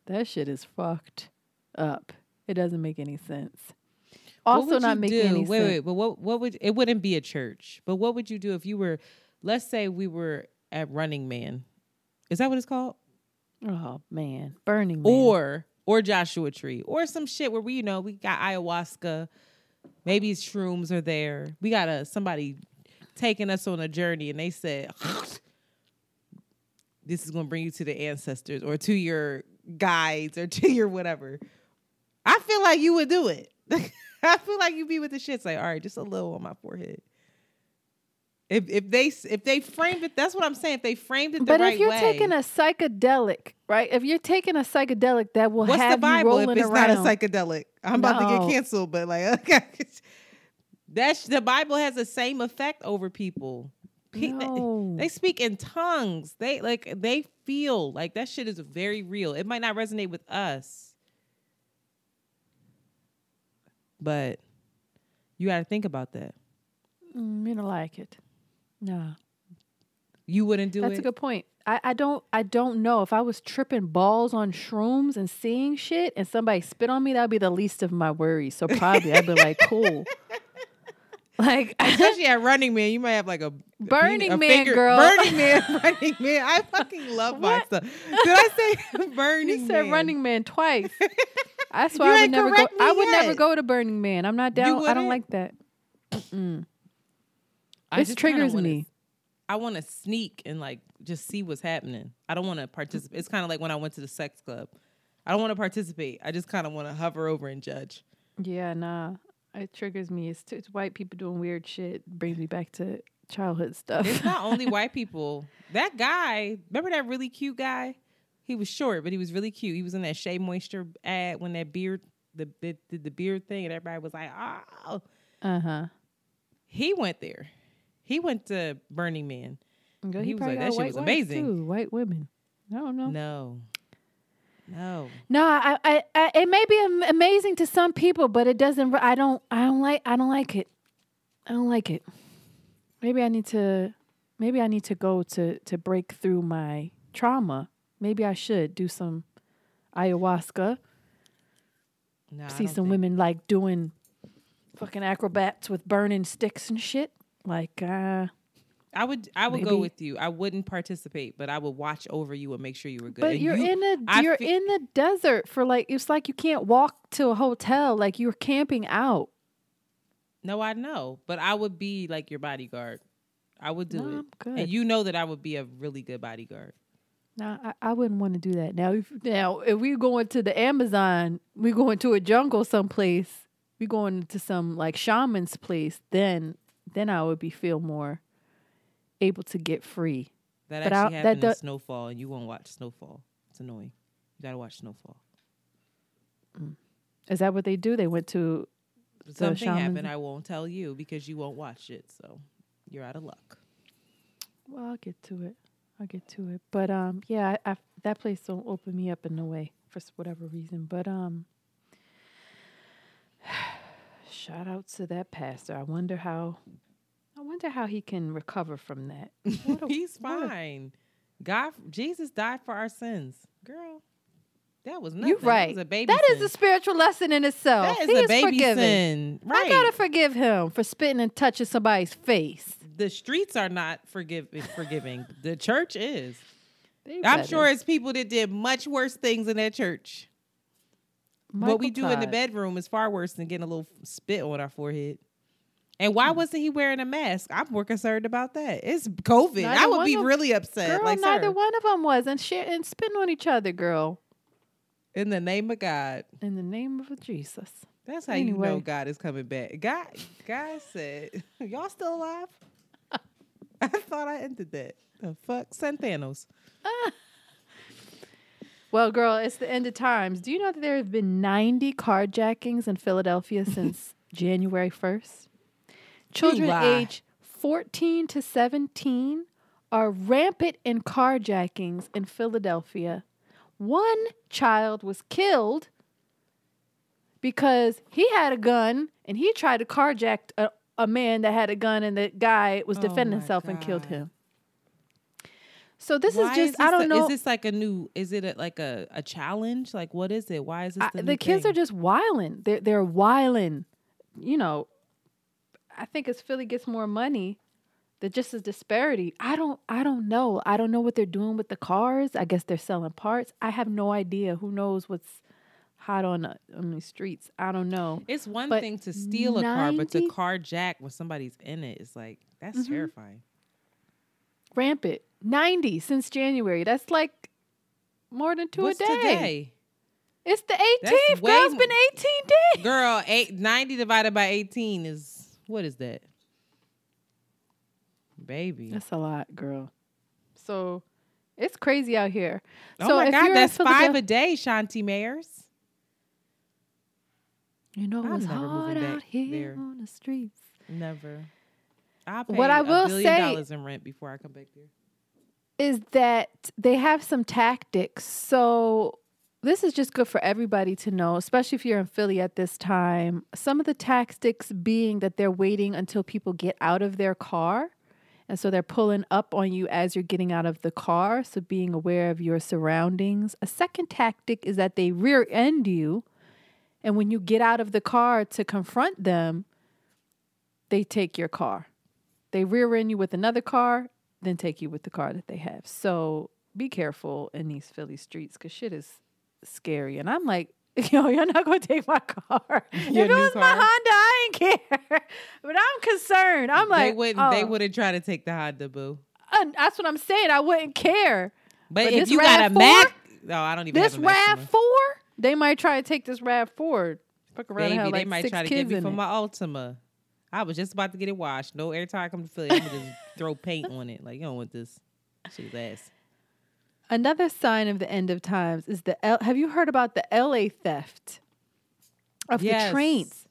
that shit is fucked up. It doesn't make any sense. Also not make do? any wait, sense. Wait, wait, but what what would it wouldn't be a church? But what would you do if you were, let's say we were at Running Man, is that what it's called? Oh man, Burning Man. Or or Joshua Tree or some shit where we you know we got ayahuasca, maybe shrooms are there. We got a somebody taking us on a journey and they said. This is going to bring you to the ancestors or to your guides or to your whatever. I feel like you would do it. I feel like you'd be with the shits like, all right, just a little on my forehead. If if they if they framed it, that's what I'm saying. If they framed it the but right if you're way, taking a psychedelic, right? If you're taking a psychedelic that will what's have the Bible if it's around, not a psychedelic? I'm about to get canceled, but like, that's the Bible has the same effect over people. Pe- No. They speak in tongues. They like they feel like that shit is very real. It might not resonate with us, but you got to think about that. Mm, you don't like it. No, You wouldn't do that's it. That's a good point. I, I don't I don't know if I was tripping balls on shrooms and seeing shit and somebody spit on me, that'd be the least of my worries. So probably I'd be like, cool. Like Especially at Running Man, you might have like a Burning a Man, girl. Burning Man, Running Man. I fucking love my What? stuff. Did I say Burning man? you said Man? Running Man twice. That's why You I would never go. I would never go to Burning Man. I'm not down. I don't like that. Mm-mm. This triggers wanna- me. I want to sneak and like just see what's happening. I don't want to participate. It's kind of like when I went to the sex club. I don't want to participate. I just kind of want to hover over and judge. Yeah, nah. It triggers me. It's, it's white people doing weird shit. Brings me back to childhood stuff. It's not only white people. That guy, remember that really cute guy? He was short, but he was really cute. He was in that Shea Moisture ad when that beard, the the, the, the beard thing, and everybody was like, "Oh." Uh huh. He went there. He went to Burning Man. Girl, He was like, that shit was amazing. Too. White women. I don't know. No, no. No, I, I, I, it may be amazing to some people, but it doesn't. I don't, I don't like, I don't like it. I don't like it. Maybe I need to, maybe I need to go to to break through my trauma. Maybe I should do some ayahuasca. no see some think- women like doing fucking acrobats with burning sticks and shit. Like, uh, I would I would go with you. I wouldn't participate, but I would watch over you and make sure you were good. but And you're you- in a, I you're fe- in the desert for like, it's like you can't walk to a hotel. Like you're camping out. No, I know, but I would be like your bodyguard. I would do No, it, and you know that I would be a really good bodyguard. No, I, I wouldn't want to do that. Now, if now if we going to the Amazon, we're going to a jungle someplace, We're going to some like shaman's place, then then I would be feel more able to get free. That But I- actually that happened in do- Snowfall, and you won't watch Snowfall. It's annoying. You gotta watch Snowfall. Mm. Is that what they do? They went to Something shamans- happened. I won't tell you because you won't watch it. So you're out of luck. well, I'll get to it. I'll get to it. But um, yeah, I, I, that place don't open me up in no way for whatever reason. But um, shout out to that pastor. I wonder how. I wonder how he can recover from that. A- He's what a- fine. God, Jesus died for our sins, girl. That was nothing. You're That right. was a baby That is a spiritual lesson in itself. That is he a baby sin. Right. I gotta forgive him for spitting and touching somebody's face. the streets are not forgive forgiving. the church is. They I'm better. sure it's people that did much worse things in that church. what we Michael do in the bedroom is far worse than getting a little spit on our forehead. And why Hmm. wasn't he wearing a mask? I'm more concerned about that. It's COVID. Neither I would be of- really upset. Girl, like, neither sir, one of them was, and shit and spitting on each other, girl. In the name of God. In the name of Jesus. That's how you know Anyway. God is coming back. God, God said, "Y'all still alive?" I thought I ended that. The fuck, send Thanos. Well, girl, it's the end of times. Do you know that there have been 90 carjackings in Philadelphia since January 1st? Children age 14 to 17 are rampant in carjackings in Philadelphia. One child was killed because he had a gun and he tried to carjack a, a man that had a gun and the guy was Oh defending my himself and killed him. So this Why is just I this don't a- know. Is this like a new? Is it a, like a, a challenge? Like what is it? Why is this I- the, the kids thing? are just wiling. They're they're wiling. you know, I think as Philly gets more money, that just is disparity. I don't I don't know. I don't know what they're doing with the cars. I guess they're selling parts. I have no idea. Who knows what's hot on the, on the streets? I don't know. It's one But thing to steal a car, but to carjack when somebody's in it is like that's Mm-hmm. terrifying. Rampant. 90 since January. That's like more than two What's a day. today? It's the 18th. way Girl, it's been 18 days. Girl, eight, 90 divided by 18 is what is that? Baby. That's a lot, girl. So it's crazy out here. oh so my if God, you're that's five a day, Shanti Mayers. You know I'm what's hard out here there. on the streets. Never. I'll pay What I will a billion say- dollars in rent before I come back there. Is that they have some tactics. So this is just good for everybody to know, especially if you're in Philly at this time. Some of the tactics being that they're waiting until people get out of their car. And so they're pulling up on you as you're getting out of the car. So being aware of your surroundings. A second tactic is that they rear end you. And when you get out of the car to confront them, they take your car. They rear end you with another car, then take you with the car that they have. So be careful in these Philly streets because shit is scary. And I'm like, yo, you're not gonna take my car. Your if it was my? Honda, I ain't care. but I'm concerned. I'm like, they wouldn't they oh, wouldn't try to take the Honda boo. uh, that's what I'm saying. I wouldn't care. But, But if you got a RAV4? Mac, no, I don't even This Rav Four, they might try to take this Rav Four. Fuck around Baby, have they might try to get me for it. my Altima. I was just about to get it washed. No, every time I come to Philly, I'm gonna just throw paint on it. Like you don't want this. She's ass. Another sign of the end of times is the L- have you heard about the LA theft of Yes. the trains?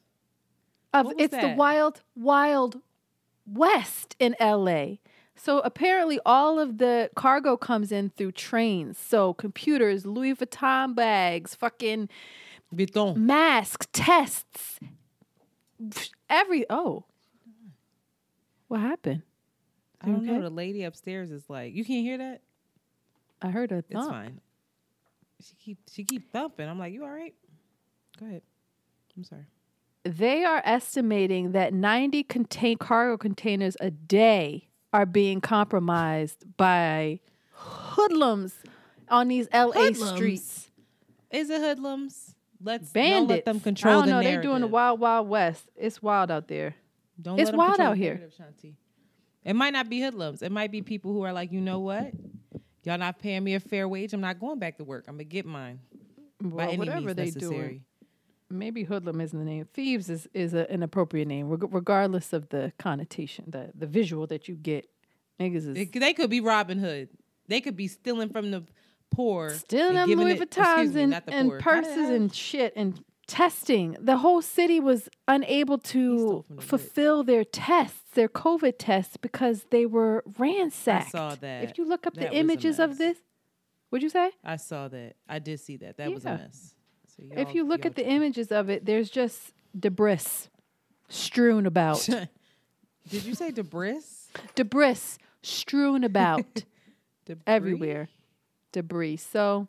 Of it's the wild wild west in LA. So apparently all of the cargo comes in through trains. So computers, Louis Vuitton bags, fucking Vuitton. masks, tests, every oh. What happened? I don't know. The lady upstairs is like, you can't hear that. I heard a thump. It's fine. She keep she keep thumping. I'm like, you all right? Go ahead. I'm sorry. they are estimating that 90 contain cargo containers a day are being compromised by hoodlums on these LA Hoodlums? streets. Is it hoodlums? Let's don't Bandits. let them control I don't know. narrative. They're doing the wild, wild west. It's wild out there. Don't It's wild out the here. Shanti. It might not be hoodlums. It might be people who are like, you know what? Y'all not paying me a fair wage. I'm not going back to work. I'm gonna get mine by Well, any whatever means they necessary. doing. Maybe hoodlum isn't the name. Thieves is, is a, an appropriate name, reg- regardless of the connotation, the, the visual that you get. Niggas is It- they could be Robin Hood. They could be stealing from the poor, stealing and them Louis Vuittons and, not the and poor. Purses and shit and testing. The whole city was unable to from the rich. fulfill their tests, their COVID tests, because they were ransacked. I saw that. If you look up That the images of this, what'd you say? I saw that. I did see that. That was a mess. So if y'all- look at the images of it, there's just debris strewn about. Did you say debris? debris strewn about Debris? everywhere. Debris. So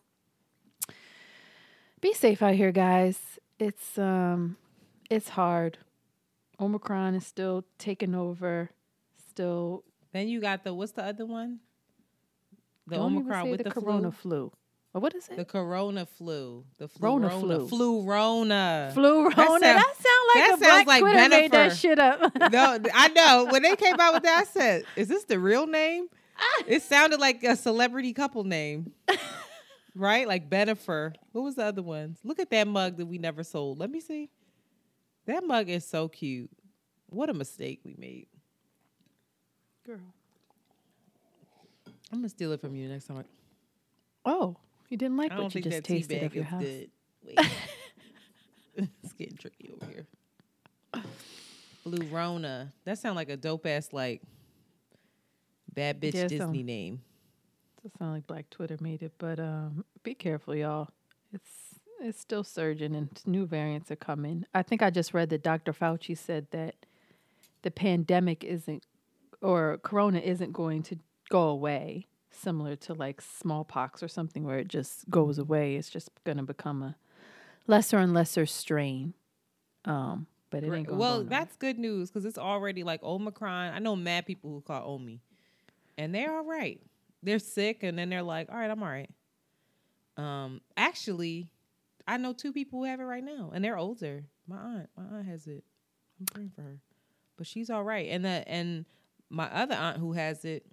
be safe out here, guys. It's um it's hard. Omicron is still taking over. Still Then you got the what's the other one? The don't Omicron with the, the, corona flu. flu. Or what is it? The Corona flu. The flu. Rona flu. Flu Rona. Flu Rona. sound- That, sound like that a sounds like Twitter made that shit up. no, I know. When they came out with that, I said, "Is this the real name?" It sounded like a celebrity couple name, right? Like Bennifer. What was the other ones? Look at that mug that we never sold. Let me see. That mug is so cute. What a mistake we made. Girl. I'm gonna steal it from you next time. Oh, you didn't like I what don't you think just tasted of your house. good. Wait, it's getting tricky over here. Blue Rona. That sounds like a dope ass like bad bitch Yeah, Disney sound- name. Does sound like Black Twitter made it, but um, be careful, y'all. It's it's still surging, and new variants are coming. I think I just read that Dr. Fauci said that the pandemic isn't, or Corona isn't going to go away, similar to like smallpox or something, where it just goes away. It's just going to become a lesser and lesser strain. Um, but it ain't gonna well, go that's good news because it's already like Omicron. I know mad people who call Omi, and they're all right. They're sick, and then they're like, "All right, I'm all right." Um, actually, I know two people who have it right now, and they're older. My aunt, my aunt has it. I'm praying for her, but she's all right. And that, and my other aunt who has it,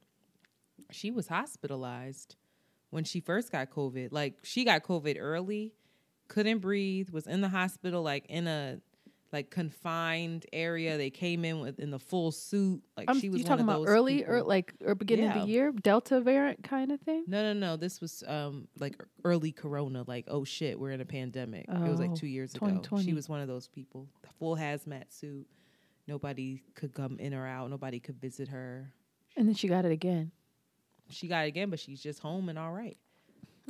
she was hospitalized when she first got COVID. Like she got COVID early, couldn't breathe, was in the hospital, like in a like confined area. They came in with in the full suit. Like Um, she was you talking about early people. or like or beginning of the year Delta variant kind of thing? No, no, no. This was um like early Corona. Like, oh shit, we're in a pandemic. it was like two years ago. She was one of those people. Full hazmat suit. Nobody could come in or out. Nobody could visit her. And then she got it again. She got it again, but she's just home and all right.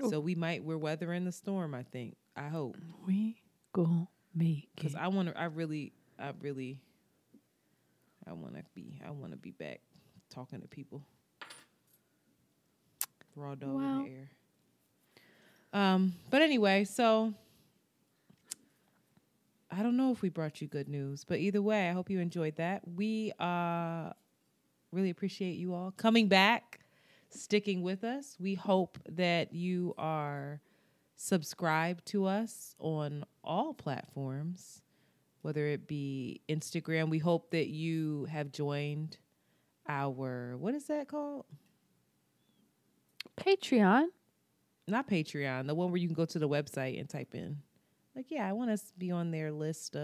Oh. So we might we're weathering the storm. I think. I hope We go make because. I want to. I really, I really, I want to be. I want to be back talking to people. Raw dog Well. in the air. Um, but anyway, so I don't know if we brought you good news, but either way, I hope you enjoyed that. We uh really appreciate you all coming back, sticking with us. We hope that you are subscribed to us on all platforms, whether it be Instagram. We hope that you have joined our what is that called? Patreon. Not Patreon, the one where you can go to the website and type in, like, yeah, I want to be on their list of.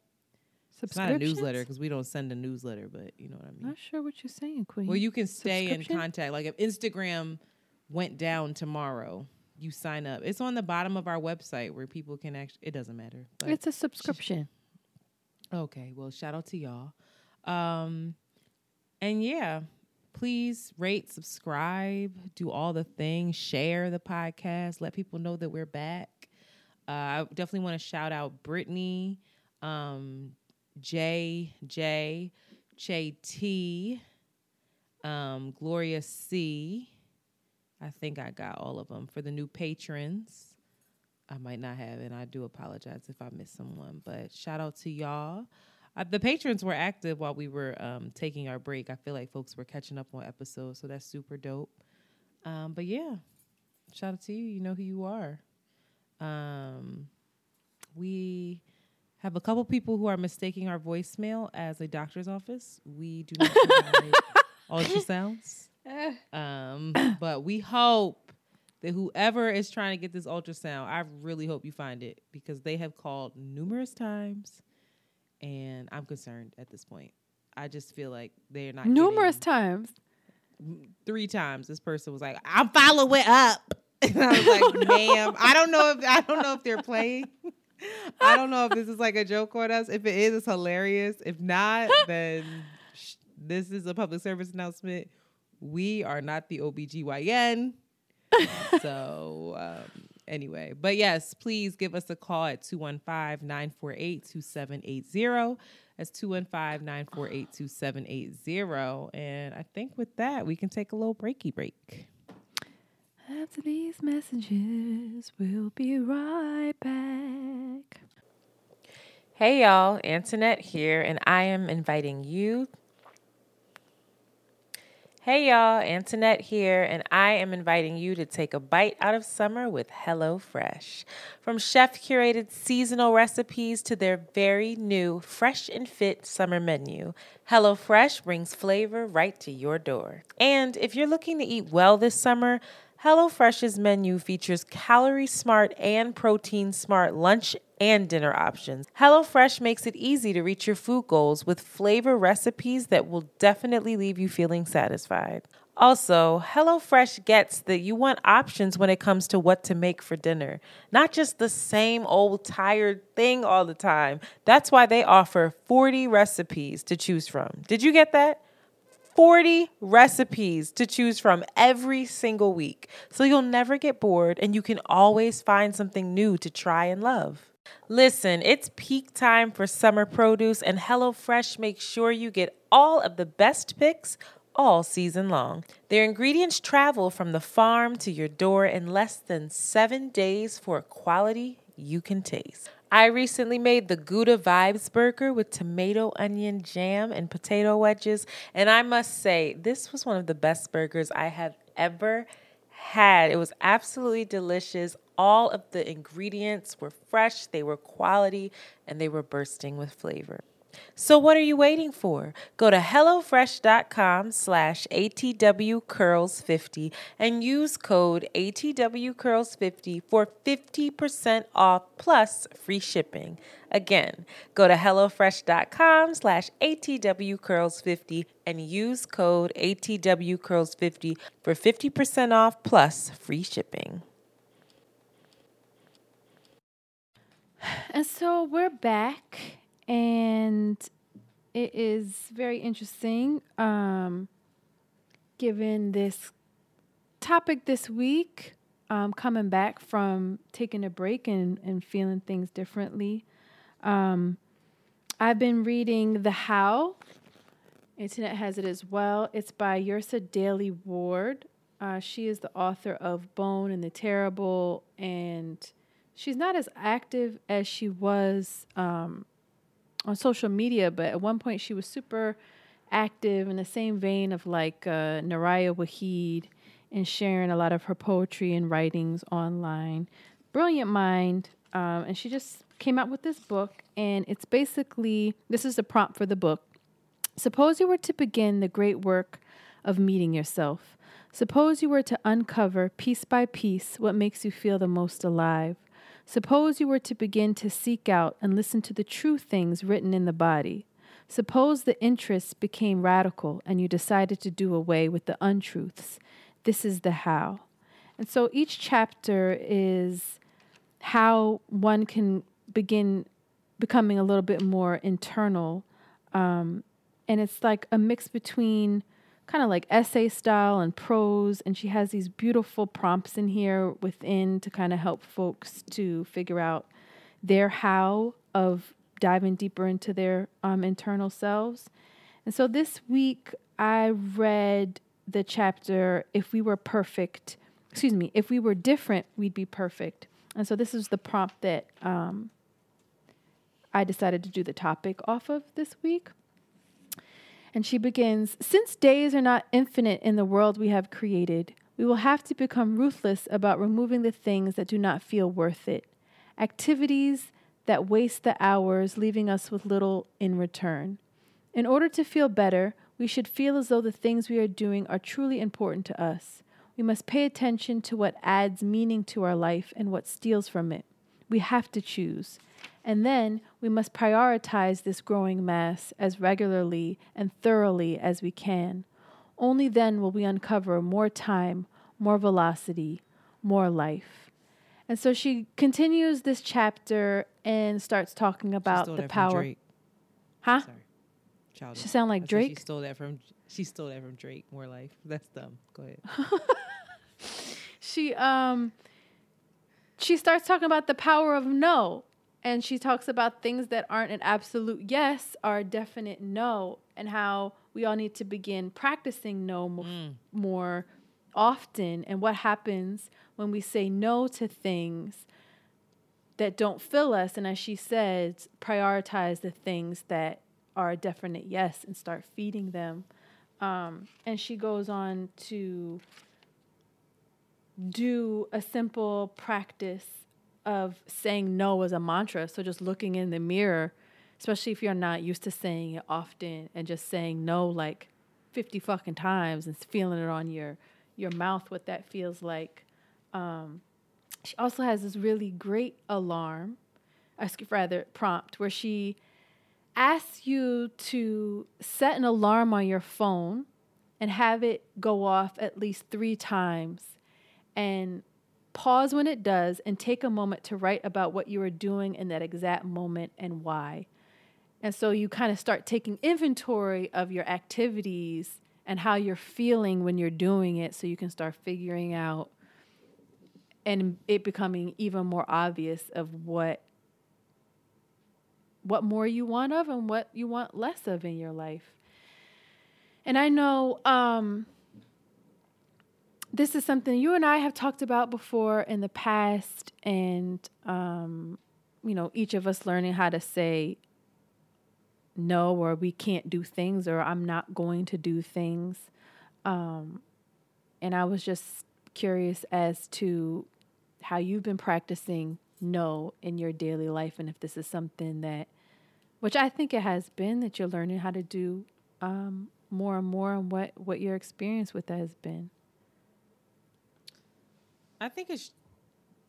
It's not a newsletter because we don't send a newsletter, but you know what I mean. Not sure what you're saying, Queen. Well, you can stay in contact. Like if Instagram went down tomorrow, you sign up. It's on the bottom of our website where people can actually. It doesn't matter. It's a subscription. Okay, well, shout out to y'all. Um, and yeah, please rate, subscribe, do all the things, share the podcast, let people know that we're back. Uh, I definitely want to shout out Brittany, um, J J, um, Gloria C. I think I got all of them for the new patrons. I might not have, and I do apologize if I missed someone. But shout out to y'all. Uh, the patrons were active while we were um, taking our break. I feel like folks were catching up on episodes, so that's super dope. Um, but yeah, shout out to you. You know who you are. Um, we have a couple people who are mistaking our voicemail as a doctor's office. We do not provide ultrasounds. Um, but we hope that whoever is trying to get this ultrasound, I really hope you find it because they have called numerous times, and I'm concerned at this point. I just feel like they're not Numerous times. three times. This person was like, "I'm following up," and I was like, "Ma'am, I don't know if I don't know if they're playing." I don't know if this is like a joke on us. If it is, it's hilarious. If not, then sh- this is a public service announcement. We are not the OBGYN. so, um, anyway, but yes, please give us a call at 215 948 2780. That's 215 948 2780. And I think with that, we can take a little breaky break. After these messages, we'll be right back. Hey y'all, Antoinette here, and I am inviting you. Hey y'all, Antoinette here, and I am inviting you to take a bite out of summer with HelloFresh. From chef curated seasonal recipes to their very new fresh and fit summer menu, HelloFresh brings flavor right to your door. And if you're looking to eat well this summer, HelloFresh's menu features calorie smart and protein smart lunch and dinner options. HelloFresh makes it easy to reach your food goals with flavor recipes that will definitely leave you feeling satisfied. Also, HelloFresh gets that you want options when it comes to what to make for dinner, not just the same old tired thing all the time. That's why they offer 40 recipes to choose from. Did you get that? 40 recipes to choose from every single week. So you'll never get bored and you can always find something new to try and love. Listen, it's peak time for summer produce, and HelloFresh makes sure you get all of the best picks all season long. Their ingredients travel from the farm to your door in less than seven days for quality you can taste. I recently made the Gouda Vibes burger with tomato, onion, jam, and potato wedges, and I must say, this was one of the best burgers I have ever had. It was absolutely delicious. All of the ingredients were fresh, they were quality, and they were bursting with flavor. So what are you waiting for? Go to HelloFresh.com slash ATWCurls50 and use code ATWCurls50 for 50% off plus free shipping. Again, go to HelloFresh.com slash ATWCurls50 and use code ATWCurls50 for 50% off plus free shipping. And so we're back, and it is very interesting. Um, given this topic this week, um, coming back from taking a break and, and feeling things differently. Um, I've been reading The How. Internet has it as well. It's by Yrsa Daley-Ward. Uh, she is the author of Bone and the Terrible, and she's not as active as she was um, on social media, but at one point she was super active in the same vein of like uh, Nayyirah Waheed and sharing a lot of her poetry and writings online. Brilliant mind. Um, and she just came out with this book, and it's basically this is the prompt for the book. Suppose you were to begin the great work of meeting yourself. Suppose you were to uncover piece by piece what makes you feel the most alive. Suppose you were to begin to seek out and listen to the true things written in the body. Suppose the interests became radical and you decided to do away with the untruths. This is the how. And so each chapter is how one can begin becoming a little bit more internal. Um, and it's like a mix between kind of like essay style and prose. And she has these beautiful prompts in here within to kind of help folks to figure out their how of diving deeper into their um, internal selves. And so this week I read the chapter If We Were Perfect, excuse me, If We Were Different, We'd Be Perfect. And so this is the prompt that um, I decided to do the topic off of this week. And she begins Since days are not infinite in the world we have created, we will have to become ruthless about removing the things that do not feel worth it. Activities that waste the hours, leaving us with little in return. In order to feel better, we should feel as though the things we are doing are truly important to us. We must pay attention to what adds meaning to our life and what steals from it. We have to choose. And then we must prioritize this growing mass as regularly and thoroughly as we can. Only then will we uncover more time, more velocity, more life. And so she continues this chapter and starts talking about the power. Drake. Huh? Sorry. Childish. She sound like I Drake? She stole that from. She stole that from Drake. More life. That's dumb. Go ahead. She um she starts talking about the power of no. And she talks about things that aren't an absolute yes are a definite no and how we all need to begin practicing no mo- more often. And what happens when we say no to things that don't fill us and as she says prioritize the things that are a definite yes and start feeding them? Um, and she goes on to do a simple practice of saying no as a mantra. So just looking in the mirror, especially if you're not used to saying it often and just saying no like 50 fucking times and feeling it on your your mouth what that feels like. Um, she also has this really great alarm, rather prompt where she asks you to set an alarm on your phone and have it go off at least three times and pause when it does and take a moment to write about what you are doing in that exact moment and why. And so you kind of start taking inventory of your activities and how you're feeling when you're doing it so you can start figuring out and it becoming even more obvious of what what more you want of and what you want less of in your life. And I know um, this is something you and I have talked about before in the past, and um, you know, each of us learning how to say no, or we can't do things, or I'm not going to do things. Um, and I was just curious as to how you've been practicing no in your daily life, and if this is something that, which I think it has been, that you're learning how to do um, more and more, and what what your experience with that has been. I think it's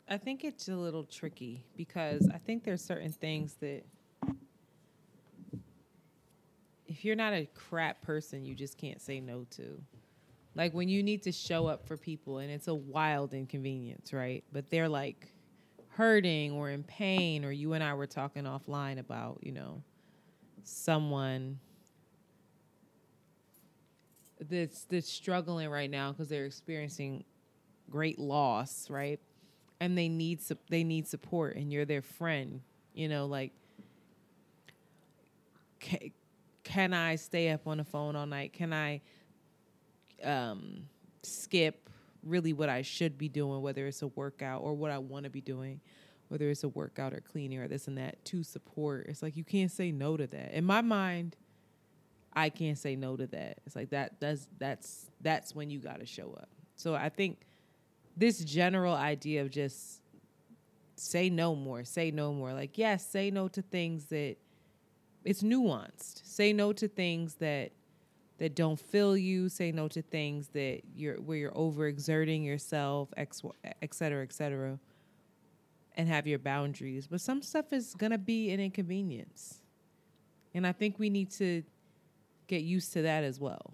I think it's a little tricky because I think there's certain things that if you're not a crap person, you just can't say no to. Like when you need to show up for people and it's a wild inconvenience, right? But they're like hurting or in pain or you and I were talking offline about, you know, someone that's that's struggling right now because they're experiencing great loss, right? And they need su- they need support, and you're their friend. You know, like, can, can I stay up on the phone all night? Can I um, skip really what I should be doing, whether it's a workout or what I want to be doing, whether it's a workout or cleaning or this and that to support? It's like you can't say no to that. In my mind, I can't say no to that. It's like that. That's that's that's when you got to show up. So I think this general idea of just say no more, say no more. Like, yes, say no to things that it's nuanced. Say no to things that that don't fill you. Say no to things that you're where you're overexerting yourself, ex, et cetera, et cetera, and have your boundaries. But some stuff is gonna be an inconvenience, and I think we need to get used to that as well.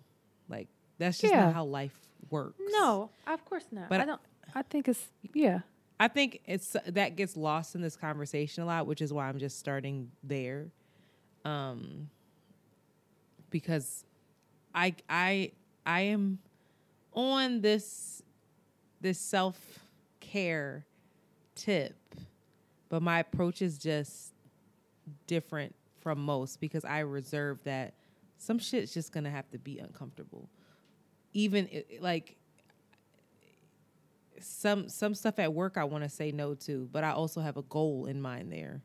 Like that's just Yeah. not how life works. No, of course not. But I- don't. I think it's yeah. I think it's that gets lost in this conversation a lot, which is why I'm just starting there. Um because I I I am on this this self-care tip, but my approach is just different from most because I reserve that some shit's just to have to be uncomfortable. Even like some some stuff at work I want to say no to, but I also have a goal in mind there,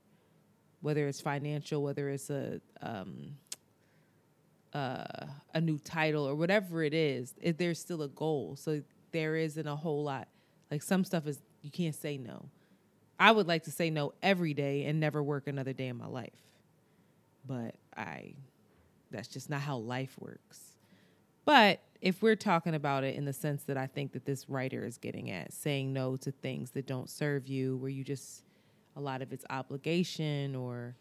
whether it's financial, whether it's a um, uh, a new title or whatever it is. It, there's still a goal, so there isn't a whole lot. Like some stuff is you can't say no. I would like to say no every day and never work another day in my life, but I that's just not how life works. But if we're talking about it in the sense that I think that this writer is getting at, saying no to things that don't serve you, where you just, a lot of it's obligation or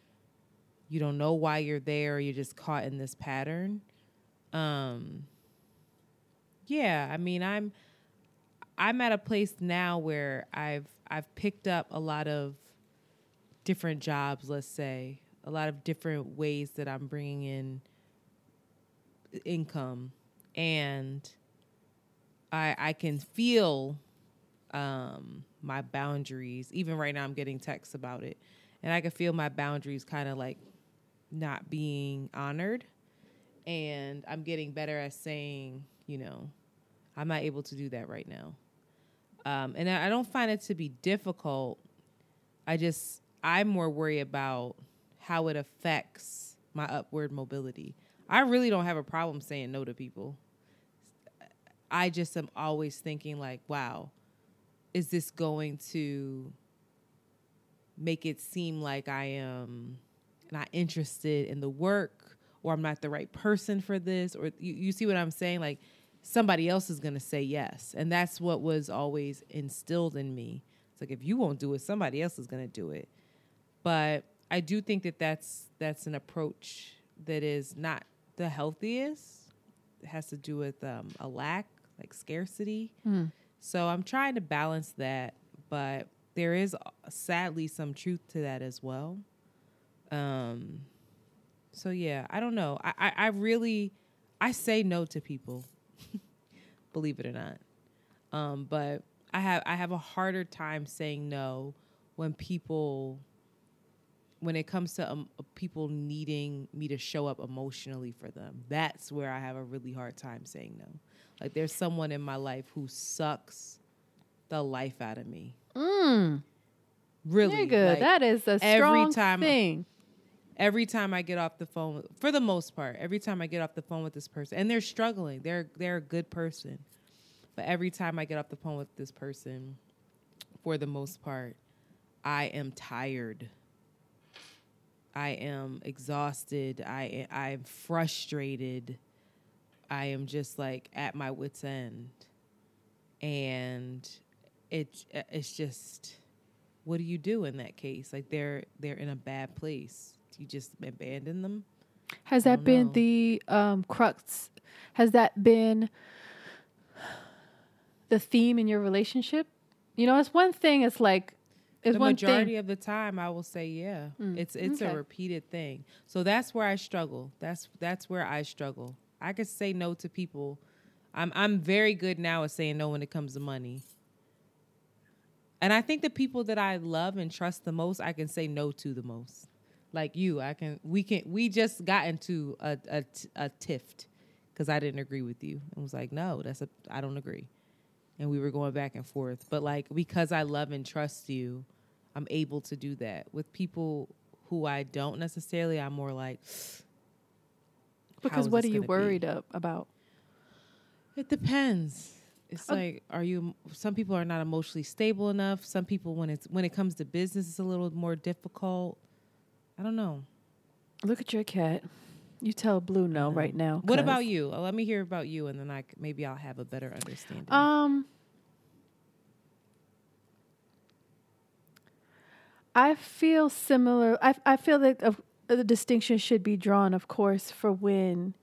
you don't know why you're there, or you're just caught in this pattern. Um, yeah, I mean, I'm, I'm at a place now where I've, I've picked up a lot of different jobs, let's say, a lot of different ways that I'm bringing in income and I I can feel um my boundaries even right now I'm getting texts about it and I can feel my boundaries kind of like not being honored. And I'm getting better at saying, you know, I'm not able to do that right now. Um, and I I don't find it to be difficult. I just I'm more worried about how it affects my upward mobility. I really don't have a problem saying no to people. I just am always thinking like, wow, is this going to make it seem like I am not interested in the work or I'm not the right person for this or you, you see what I'm saying like somebody else is going to say yes and that's what was always instilled in me. It's like if you won't do it somebody else is going to do it. But I do think that that's that's an approach that is not the healthiest. It has to do with um, a lack, like scarcity. Hmm. So I'm trying to balance that, but there is sadly some truth to that as well. Um, so yeah, I don't know. I, I, I really I say no to people, believe it or not. Um, but I have I have a harder time saying no when people when it comes to um, people needing me to show up emotionally for them. That's where I have a really hard time saying no. Like there's someone in my life who sucks the life out of me. Mm. Really, Nigga, like, that is a every strong time thing. every time I get off the phone, for the most part, every time I get off the phone with this person, and they're struggling, they're they're a good person, but every time I get off the phone with this person, for the most part, I am tired. I am exhausted. I I'm frustrated. I am just like at my wits end, and it it's just what do you do in that case? Like they're they're in a bad place. Do you just abandon them? Has that been know. the um, crux? Has that been the theme in your relationship? You know, it's one thing. It's like it's the one majority thing. of the time I will say yeah. Mm, It's it's okay. a repeated thing. So that's where I struggle. That's that's where I struggle. I could say no to people. I'm I'm very good now at saying no when it comes to money. And I think the people that I love and trust the most, I can say no to the most. Like you, I can we can we just got into a a tift because I didn't agree with you. and was like, no, that's a I don't agree. And we were going back and forth. But like because I love and trust you, I'm able to do that. With people who I don't necessarily, I'm more like because what are you be? worried up about? It depends. It's Oh. like, are you? Some people are not emotionally stable enough. Some people, when it's when it comes to business, it's a little more difficult. I don't know. Look at your cat. You tell Blue no right now. What about you? Let me hear about you, and then I maybe I'll have a better understanding. Um, I feel similar. I I feel that the distinction should be drawn, of course, for when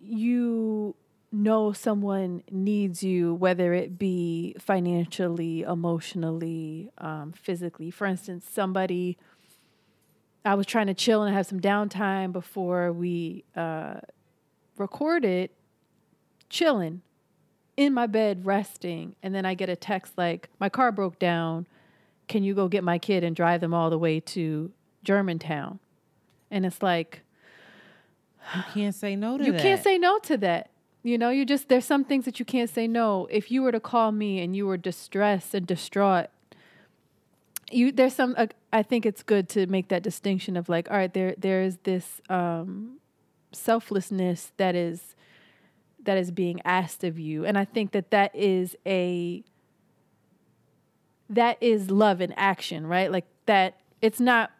you know someone needs you, whether it be financially, emotionally, um, physically. For instance, somebody. I was trying to chill and have some downtime before we uh, recorded, chilling in my bed resting and then I get a text like my car broke down can you go get my kid and drive them all the way to Germantown and it's like you can't say no to that. you that. can't say no to that you know you just there's some things that you can't say no if you were to call me and you were distressed and distraught you there's some uh, I think it's good to make that distinction of like all right there there's this um selflessness that is that is being asked of you and i think that that is a that is love in action right? Like that it's not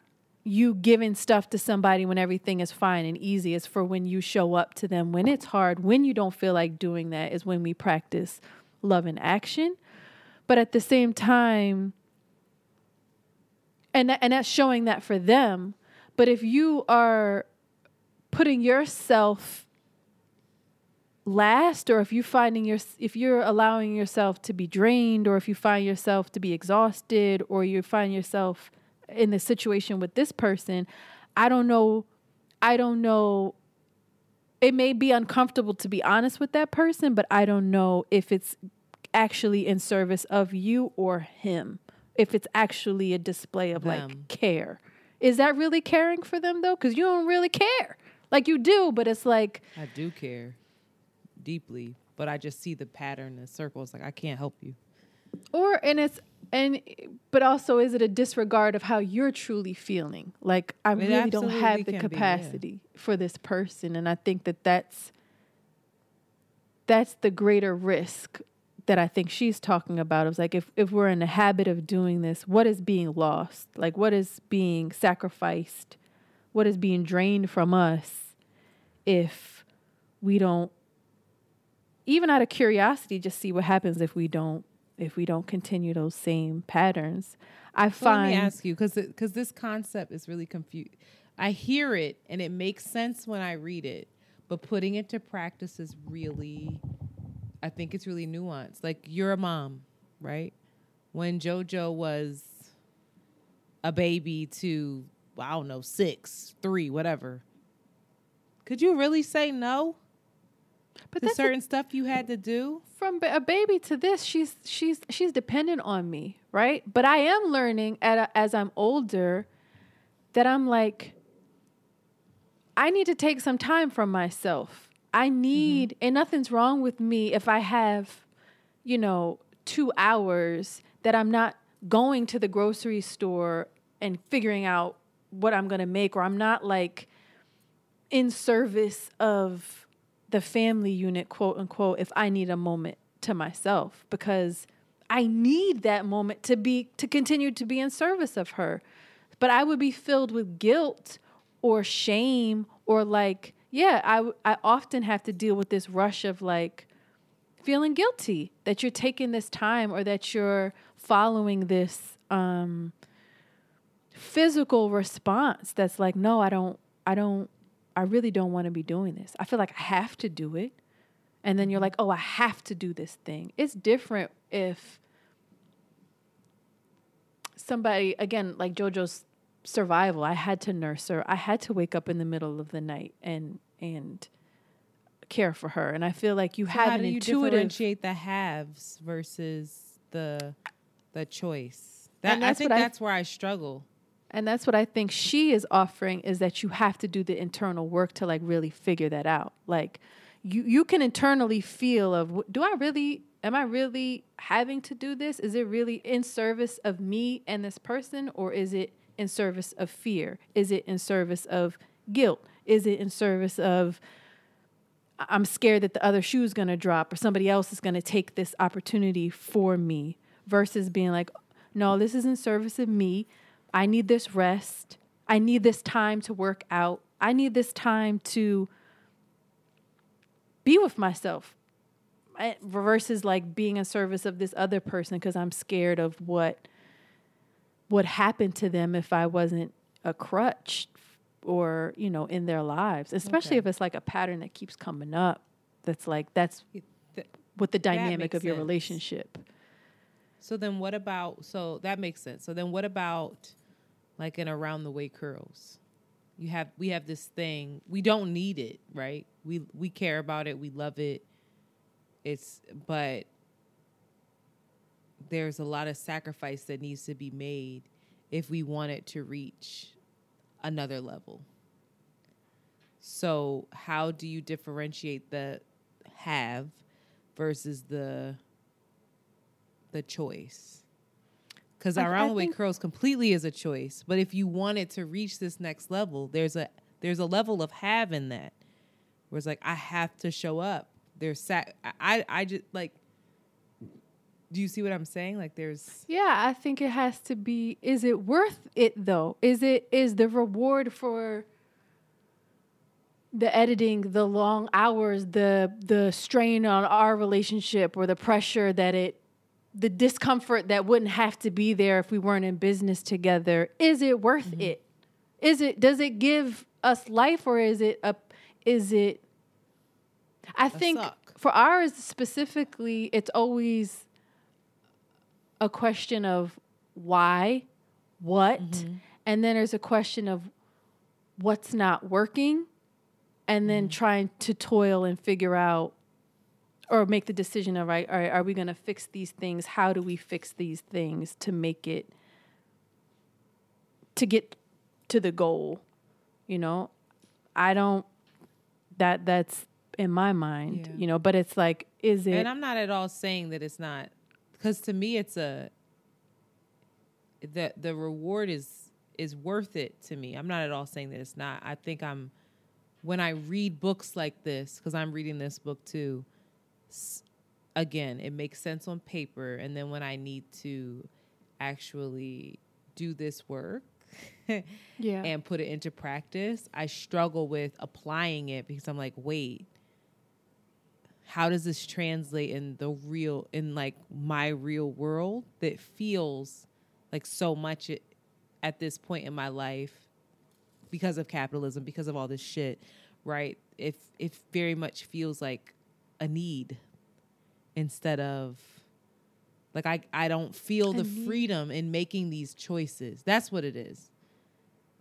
you giving stuff to somebody when everything is fine and easy. It's for when you show up to them. When it's hard when you don't feel like doing that is when we practice love in action. But at the same time and and that's showing that for them. But if you are putting yourself last or if you're finding your if you're allowing yourself to be drained or if you find yourself to be exhausted or you find yourself in the situation with this person i don't know i don't know it may be uncomfortable to be honest with that person but i don't know if it's actually in service of you or him if it's actually a display of Them. like care. Is that really caring for them though? Because you don't really care. Like you do, but it's like I do care deeply, but I just see the pattern, the circles. Like I can't help you. or and it's and but also is it a disregard of how you're truly feeling like i It really don't have the can be, yeah. capacity for this person and i think that that's that's the greater risk that i think she's talking about is like if if we're in the habit of doing this what is being lost like what is being sacrificed what is being drained from us if we don't even out of curiosity just see what happens if we don't if we don't continue those same patterns i So let find me ask you, because because this concept is really confused. I hear it and it makes sense when I read it, but putting it to practice is really, I think it's really nuanced. Like you're a mom, right? When JoJo was a baby to I don't know six, three, whatever. Could you really say no but to that's a- certain stuff you had to do? from a baby to this she's she's she's dependent on me right? But i am learning at a, as i'm older that i'm like i need to take some time from myself. I mm-hmm. need and nothing's wrong with me if i have you know 2 hours that i'm not going to the grocery store and figuring out what i'm going to make or i'm not like in service of the family unit, quote unquote, if I need a moment to myself because I need that moment to be to continue to be in service of her. But I would be filled with guilt or shame or like, yeah, I I often have to deal with this rush of like feeling guilty that you're taking this time or that you're following this um physical response that's like, no, I don't I don't I really don't want to be doing this. I feel like I have to do it. And then you're mm-hmm. like, oh, I have to do this thing. It's different if somebody, again, like JoJo's survival, I had to nurse her. I had to wake up in the middle of the night and and care for her. And I feel like you So have how an do you intuitive differentiate the haves versus the the choice? That And I think what I- that's where I struggle. And that's what I think she is offering is that you have to do the internal work to like really figure that out. Like you you can internally feel of do I really am I really having to do this? Is it really in service of me and this person or is it in service of fear? Is it in service of guilt? Is it in service of I'm scared that the other shoe is going to drop or somebody else is going to take this opportunity for me versus being like, no, this is in service of me. I need this rest. I need this time to work out. I need this time to be with myself versus like being in service of this other person because I'm scared of what would happen to them if I wasn't a crutch or, you know, in their lives, especially if it's like a pattern that keeps coming up. That's like, that's Th- with the dynamic of your sense. relationship. So then what about so that makes sense. So then what about like an around the way curls? You have we have this thing. We don't need it, right? We we care about it, we love it. It's but there's a lot of sacrifice that needs to be made if we want it to reach another level. So, how do you differentiate the have versus the the choice? Because I around way curls completely is a choice, but if you wanted to reach this next level, there's a there's a level of having that, where it's like I have to show up. There's sac- I I just like. Do you see what I'm saying? Like there's Yeah, I think it has to be is it worth it though? Is it is the reward for the editing, the long hours, the the strain on our relationship or the pressure that it the discomfort that wouldn't have to be there if we weren't in business together. Is it worth mm-hmm. it? Is it does it give us life or is it a is it I think suck. for ours specifically, it's always a question of why, what, mm-hmm. and then there's a question of what's not working, and then mm-hmm. trying to toil and figure out or make the decision of right, all right, are we going to fix these things? How do we fix these things to make it to get to the goal? You know, I don't that that's in my mind, Yeah. you know, but it's like is it And I'm not at all saying that it's not, because to me it's a the the reward is is worth it to me. I'm not at all saying that it's not. I think I'm when I read books like this because I'm reading this book too. Again, it makes sense on paper, and then when I need to actually do this work Yeah. and put it into practice, I struggle with applying it because I'm like, wait, how does this translate in the real in like my real world that feels like so much it, at this point in my life because of capitalism because of all this shit right if it very much feels like a need instead of like I, I don't feel the freedom in making these choices. That's what it is.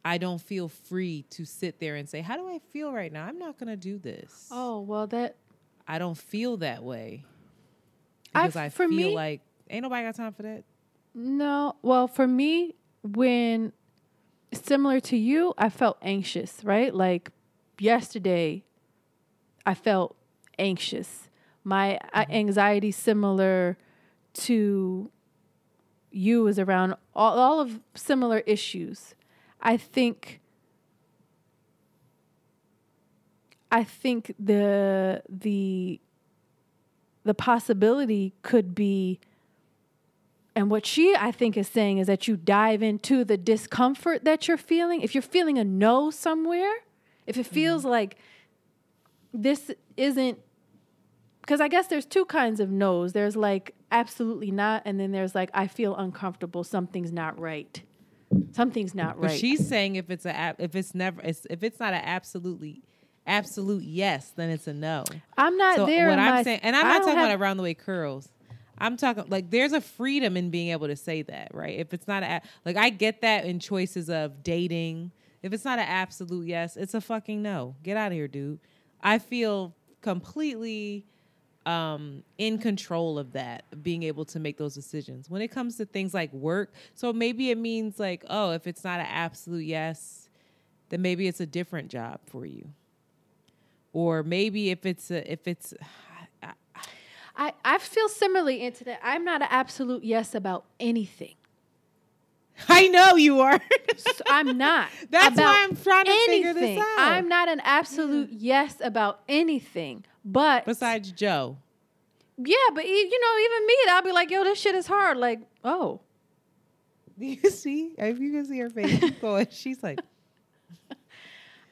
I don't feel free to sit there and say how do i feel right now? I'm not going to do this. Oh, well that I don't feel that way. I- because I, for feel me- like ain't nobody got time for that. No, well, for me, when similar to you, I felt anxious, right? Like yesterday, I felt anxious. My uh anxiety, similar to you, is around all, all of similar issues. I think. I think the the the possibility could be and what she, I think, is saying is that you dive into the discomfort that you're feeling. If you're feeling a no somewhere, if it feels like this isn't, because I guess there's two kinds of no's. There's like absolutely not, and then there's like I feel uncomfortable. Something's not right. Something's not right. But she's saying if it's a if it's never it's, if it's not an absolutely absolute yes, then it's a no. I'm not so there. what I'm my- saying, and I'm I not talking have- about around the way curls. I'm talking like there's a freedom in being able to say that, right? If it's not a like I get that in choices of dating. If it's not an absolute yes, it's a fucking no. Get out of here, dude. I feel completely um in control of that being able to make those decisions when it comes to things like work so maybe it means like oh if it's not an absolute yes then maybe it's a different job for you or maybe if it's a, if it's I, I feel similarly into that. I'm not an absolute yes about anything. I know you are. So I'm not. That's why I'm trying to figure this out. I'm not an absolute yes about anything. But besides Joe. yeah, but you know, even me, I'll be like, yo, this shit is hard. Like, oh, you see? If you can see her face, keep going. She's like,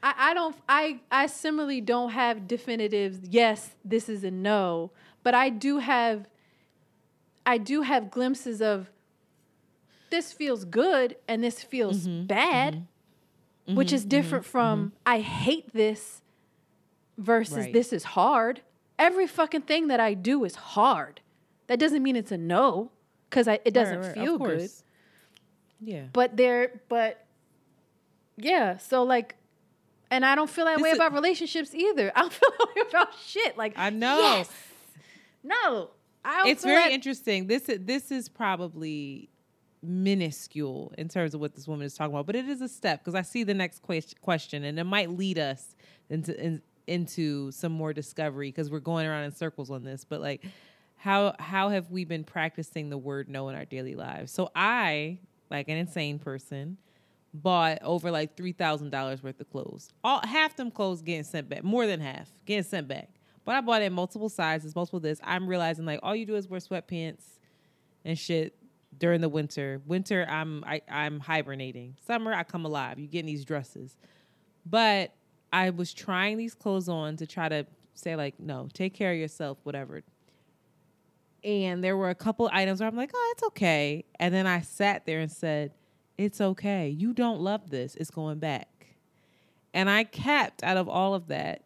I, I don't I I similarly don't have definitive yes, this is a no, but I do have I do have glimpses of this feels good and this feels Mm-hmm. bad, mm-hmm. which is mm-hmm. different mm-hmm. from I hate this versus Right. this is hard. Every fucking thing that I do is hard. That doesn't mean it's a no cuz it doesn't Right, right, feel good. Yeah. But there, but yeah, so like, and I don't feel that This way is- about relationships either. I don't feel that way about shit. Like I know. yes. no, I don't it's feel very interesting. This is this is probably minuscule in terms of what this woman is talking about, but it is a step because I see the next ques- question, and it might lead us into in, into some more discovery because we're going around in circles on this. But like, how how have we been practicing the word no in our daily lives? So I, like an insane person, bought over like three thousand dollars worth of clothes. All half them clothes getting sent back, more than half getting sent back. But I bought in multiple sizes, multiple this. I'm realizing like all you do is wear sweatpants and shit during the winter. Winter, I'm I, I'm hibernating. Summer, I come alive. You getting these dresses, but I was trying these clothes on to try to say like, no, take care of yourself, whatever. And there were a couple items where I'm like, oh, it's okay. And then I sat there and said, it's okay. You don't love this. It's going back. And I kept out of all of that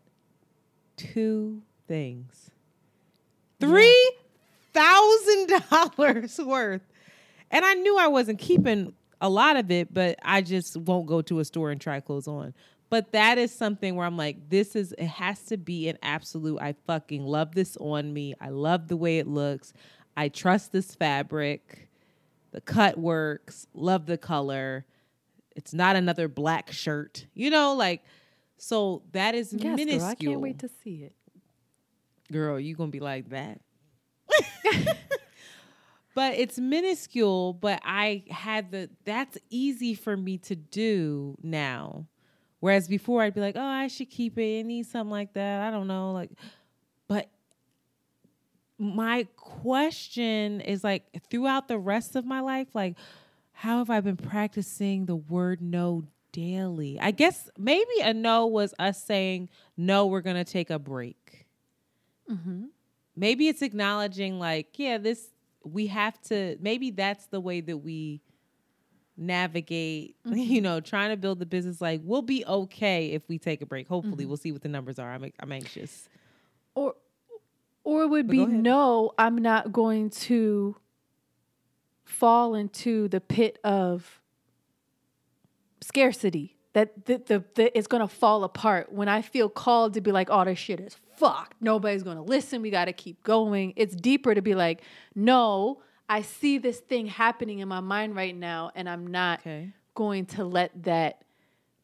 two things. Three thousand dollars worth. And I knew I wasn't keeping a lot of it, but I just won't go to a store and try clothes on. But that is something where I'm like, this is it has to be an absolute. I fucking love this on me. I love the way it looks. I trust this fabric. The cut works. Love the color. It's not another black shirt. You know, like so that is Yes, minuscule. girl, I can't wait to see it. Girl, you gonna be like that. but it's minuscule, but I had the that's easy for me to do now. Whereas before I'd be like, oh, I should keep it. I need something like that. I don't know. Like, but my question is like throughout the rest of my life, like, how have I been practicing the word no daily? I guess maybe a no was us saying, no, we're gonna take a break Mm-hmm. maybe it's acknowledging like yeah this we have to maybe that's the way that we navigate mm-hmm. you know trying to build the business like we'll be okay if we take a break hopefully mm-hmm. we'll see what the numbers are i'm, I'm anxious Or or it would But be no, I'm not going to fall into the pit of scarcity. That the, the, the it's gonna fall apart when I feel called to be like, oh, this shit is fucked. Nobody's gonna listen. We gotta keep going. It's deeper to be like, no, I see this thing happening in my mind right now, and I'm not okay. going to let that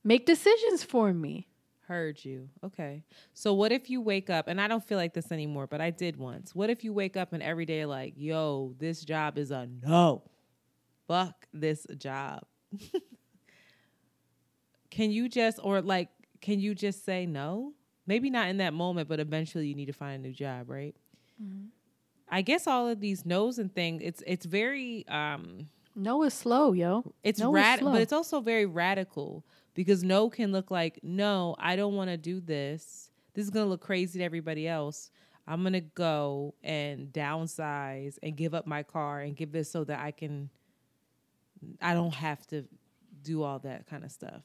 make decisions for me. heard you. Okay. So what if you wake up and i don't feel like this anymore but i did once. What if you wake up and every day like yo this job is a no. Fuck this job. Can you just or like can you just say no? Maybe not in that moment but eventually you need to find a new job right mm-hmm. I guess all of these no's and things it's it's very um No is slow, yo. it's No rad but it's also very radical because no can look like no i don't want to do this. This is going to look crazy to everybody else. I'm going to go and downsize and give up my car and give this so that i can i don't have to do all that kind of stuff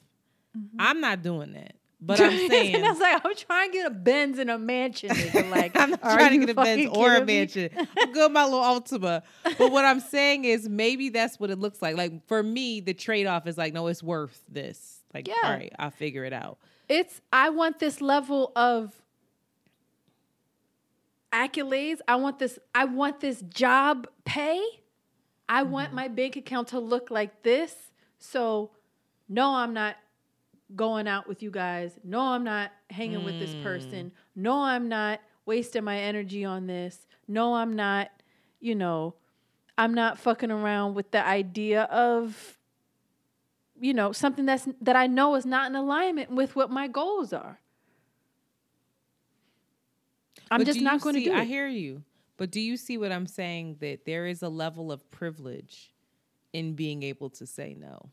i'm not doing that but i'm saying and I was like, I'm trying to get a Benz and a mansion. nigga. Like, I'm not trying to get a Benz or a mansion. I'm good my little Altima. But what I'm saying is maybe that's what it looks like. Like for me, the trade off is like, no, it's worth this. Like, Yeah. all right, I'll figure it out. It's I want this level of accolades. I want this. I want this job pay. I Mm-hmm. want my bank account to look like this. So, no, I'm not going out with you guys. No, I'm not hanging with this Mm. person. No, I'm not wasting my energy on this. No, I'm not, you know, I'm not fucking around with the idea of you know, something that's that I know is not in alignment with what my goals are. I'm But just not going to do I hear you. But do you see what I'm saying? That there is a level of privilege in being able to say no.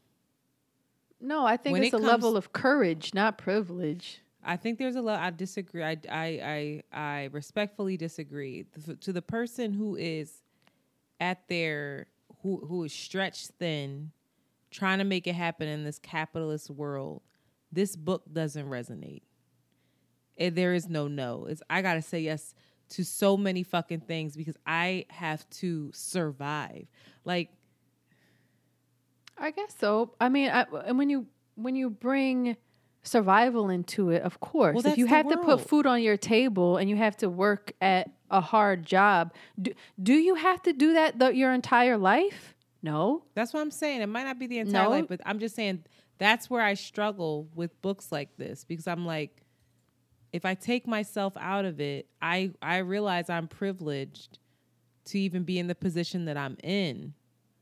No, I think when it's it a level of courage, not privilege. I think there's a lot. I disagree. I I I, I respectfully disagree. To the person who is at their who who is stretched thin, trying to make it happen in this capitalist world, this book doesn't resonate. Eh, there is no no. It's I gotta say yes to so many fucking things because I have to survive. Like I guess so. I mean, I, and when you when you bring survival into it, of course, Well, if you have to put food on your table and you have to work at a hard job, do, do you have to do that the, your entire life? No. That's what I'm saying. It might not be the entire No. life, but I'm just saying that's where I struggle with books like this because I'm like, if I take myself out of it, I I realize I'm privileged to even be in the position that I'm in.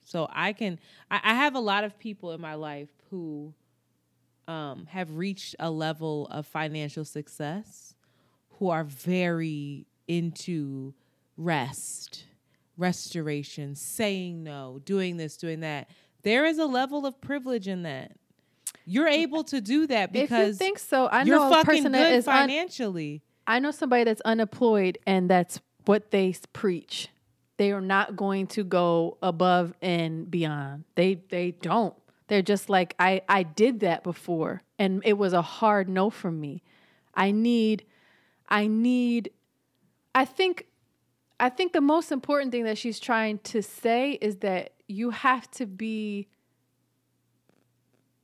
So I can I, I have a lot of people in my life who um, have reached a level of financial success who are very into rest, restoration, saying no, doing this, doing that. There is a level of privilege in that. You're able to do that If you because think so, I you're know a person good that is un- financially. I know somebody that's unemployed and that's what they preach. They are not going to go above and beyond. They they don't. They're just like I I did that before and it was a hard no for me. I need I need I think I think the most important thing that she's trying to say is that you have to be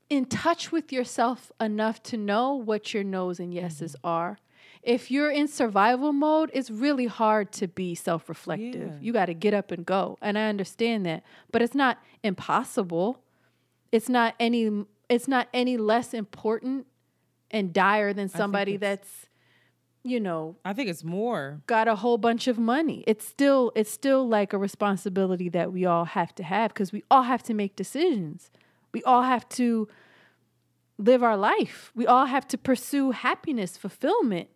in touch with yourself enough to know what your no's and yeses Mm-hmm. are. If you're in survival mode, it's really hard to be self reflective. Yeah. You got to get up and go. And I understand that. But it's not impossible. It's not any it's not any less important and dire than somebody that's you know I think it's more. got a whole bunch of money. It's still it's still like a responsibility that we all have to have because we all have to make decisions. We all have to live our life. We all have to pursue happiness, fulfillment.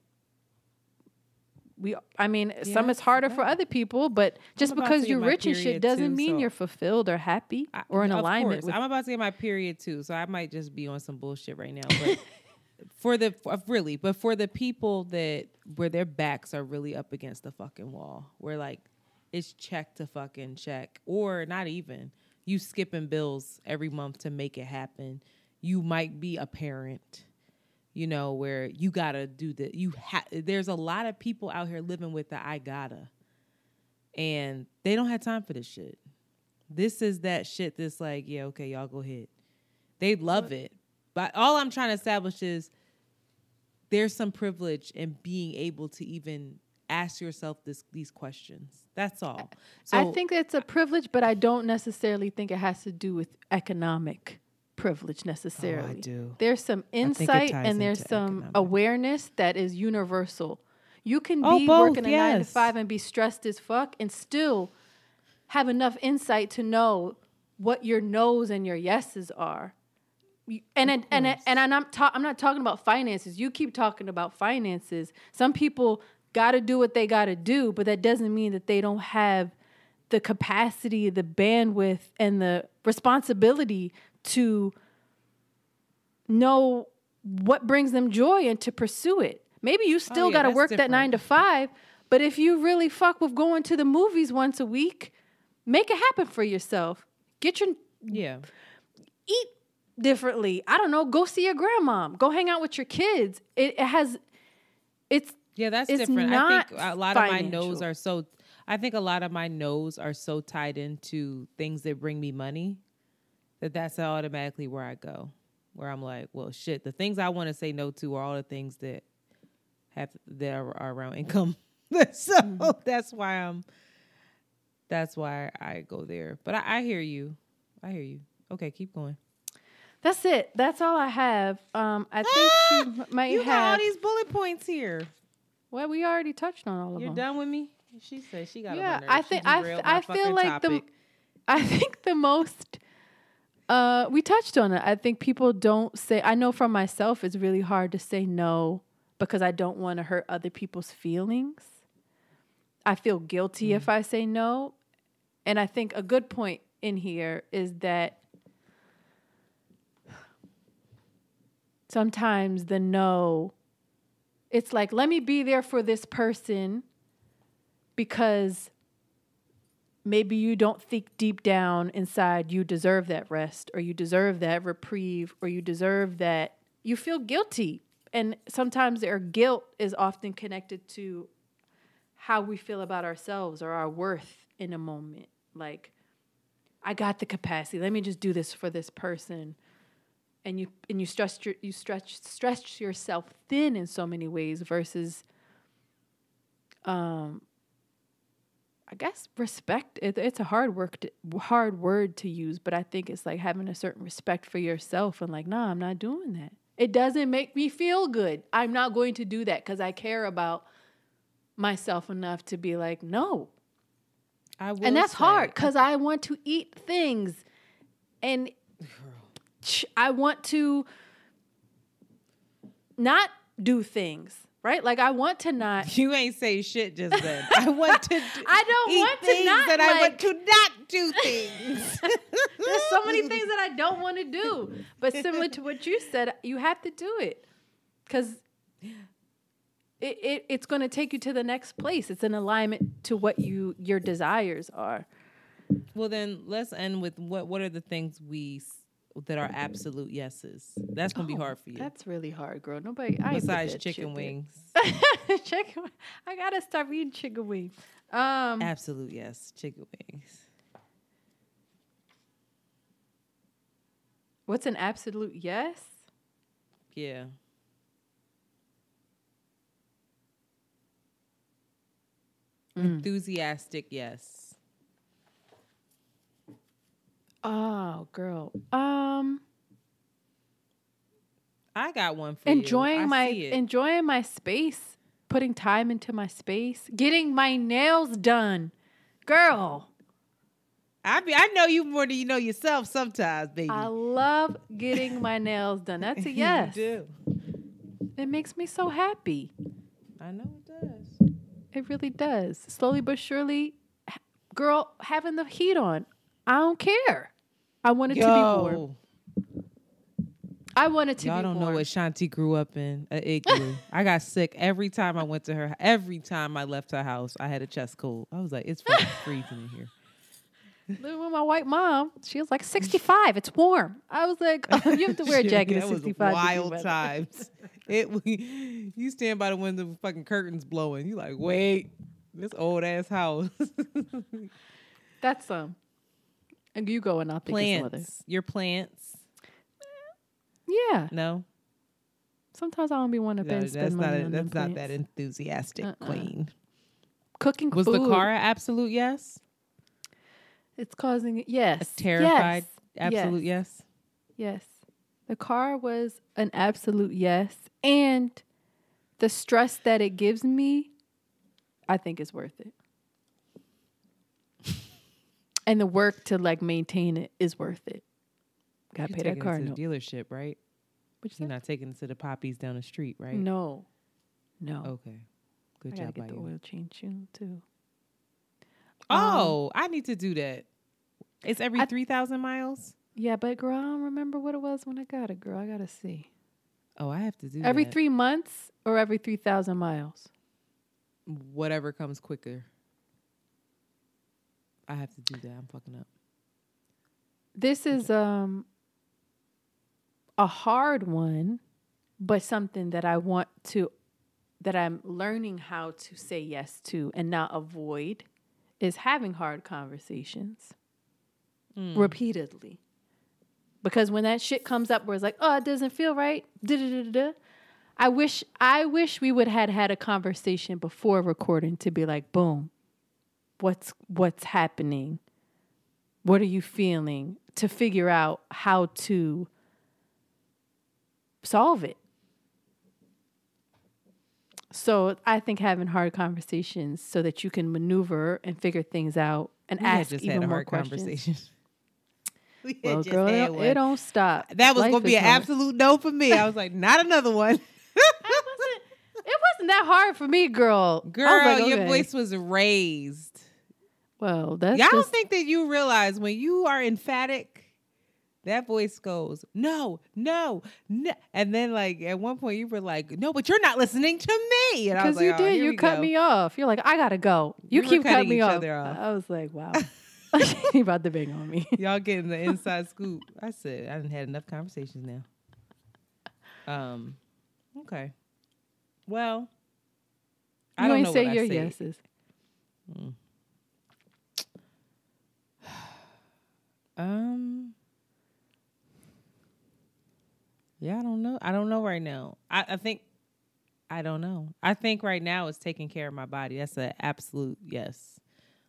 We I mean, some it's harder for other people, but just because you're rich and shit doesn't too, mean so- you're fulfilled or happy or in of alignment I'm about to get my period too, so I might just be on some bullshit right now. But for the really, but for the people that where their backs are really up against the fucking wall, where like it's check to fucking check, or not even you skipping bills every month to make it happen. You might be a parent, you know, where you gotta do the you ha- There's a lot of people out here living with the I gotta, and they don't have time for this shit. This is that shit that's like, yeah, okay, y'all go ahead. They love it. But all I'm trying to establish is there's some privilege in being able to even ask yourself this these questions. That's all. So I think it's a privilege, but I don't necessarily think it has to do with economic privilege necessarily. do. There's some insight and there's some economic. awareness that is universal. You can Oh, be both, working a nine to five and be stressed as fuck and still have enough insight to know what your no's and your yeses are. You- And and and and I'm ta- I'm not talking about finances. You keep talking about finances. Some people got to do what they got to do, but that doesn't mean that they don't have the capacity, the bandwidth, and the responsibility to know what brings them joy and to pursue it. Maybe you still Oh, yeah, got to work that nine to five, but if you really fuck with going to the movies once a week, make it happen for yourself. Get your yeah. eat differently. I don't know. Go see your grandma. Go hang out with your kids. It, it has. It's Yeah, that's It's different. I think a lot of my financial. no's are so I think a lot of my no's are so tied into things that bring me money that that's automatically where I go. Where I'm like, well shit, the things I want to say no to are all the things that have that are, are around income. so Mm-hmm. that's why I'm that's why I go there. But I, I hear you. I hear you. Okay, keep going. that's it. That's all I have. Um, I think she m- might You got all these bullet points here. well, we already touched on all of them. You're done with me? She said she got Yeah, I think I I feel like the I think the most uh we touched on it. I think people don't say I know from myself it's really hard to say no because I don't want to hurt other people's feelings. I feel guilty if I say no. And I think a good point in here is that sometimes the no it's like let me be there for this person because maybe you don't think deep down inside you deserve that rest or you deserve that reprieve or you deserve that you feel guilty. And sometimes their guilt is often connected to how we feel about ourselves or our worth in a moment. Like i got the capacity. Let me just do this for this person. And you and you stretch your, you stretch stretch yourself thin in so many ways versus um I guess respect. It, it's a hard work, to, hard word to use, but I think it's like having a certain respect for yourself and like, nah, I'm not doing that. It doesn't make me feel good. I'm not going to do that because I care about myself enough to be like, no. I will And that's say- hard because I want to eat things, and I want to not do things. Right? Like I want to not You ain't say shit just then. I want to. Do, I don't want to not, that I want to not do things. There's so many things that I don't want to do. But similar to what you said, you have to do it because it, it it's going to take you to the next place. It's in alignment to what you your desires are. well, then let's end with what. What are the things we that are absolute yeses? That's gonna be hard for you. That's really hard, girl. Nobody I Besides chicken shit wings, chicken. I gotta stop eating chicken wings. Um, absolute yes, chicken wings. What's an absolute yes? Yeah. Enthusiastic, yes. Oh, girl. Um, I got one for you. enjoying I my enjoying my space, putting time into my space, getting my nails done. Girl, I be, I know you more than you know yourself sometimes, baby. I love getting my nails done. That's a yes. You do. It makes me so happy. I know it does. It really does. Slowly but surely, girl, having the heat on, I don't care. I want it to be warm. I wanted to y'all don't warm. know what Shanti grew up in. Uh, An igloo. I got sick every time I went to her. Every time I left her house, I had a chest cold. I was like, it's fucking freezing in here. Living with my white mom, she was like 65. It's warm. I was like, oh, you have to wear a jacket at that was 65. Wild times. It you stand by the window, with fucking curtains blowing. You like, wait, this old ass house. That's some. And you go and I'll think of some other. Your plants. Yeah. No, Sometimes I don't be wanting to No, spend that's money not. on that's them not that enthusiastic, Uh-uh. queen. Cooking Was food. the car an absolute yes? It's causing yes. A terrified yes, absolute yes. Yes. The car was an absolute yes. And the stress that it gives me, I think is worth it. And the work to like maintain it is worth it. Gotta You're pay that car it to the dealership, right? You're not taking it to the poppies down the street, right? No. No. Okay. Good I gotta job get by the you. oil change soon too. Oh, um, I need to do that. It's every I- three thousand miles. Yeah, but girl, I don't remember what it was when I got it, girl. I gotta see. Oh, I have to do Every that. three months or every three thousand miles? Whatever comes quicker. I have to do that. I'm fucking up. This is um a hard one, but something that I want to that I'm learning how to say yes to and not avoid is having hard conversations repeatedly. Because when that shit comes up where it's like, oh, it doesn't feel right, da-da-da-da-da, I wish I wish we would had had a conversation before recording to be like, boom, what's what's happening? What are you feeling? To figure out how to solve it. So I think having hard conversations so that you can maneuver and figure things out and We ask just even had a more hard questions. conversation. We Well, just girl, it had don't, one. it don't stop. That was Life gonna be an hard. absolute no for me. I was like, not another one. It wasn't that hard for me, girl. Girl, like, your voice was raised. Well, that's Y'all don't just think that you realize when you are emphatic, that voice goes, no, no, no. And then like at one point you were like, no, but you're not listening to me. And I was because like, you oh, did. you cut go. me off. You're like, I gotta go. You, We keep cutting cutting me off. off. I was like, wow. he about to bang on me. Y'all getting the inside scoop. I said I didn't had enough conversations now. Um, okay. Well, I you don't ain't know say what I your yeses. Um. Yeah, I don't know. I don't know right now. I, I think I don't know. I think right now it's taking care of my body. That's an absolute yes.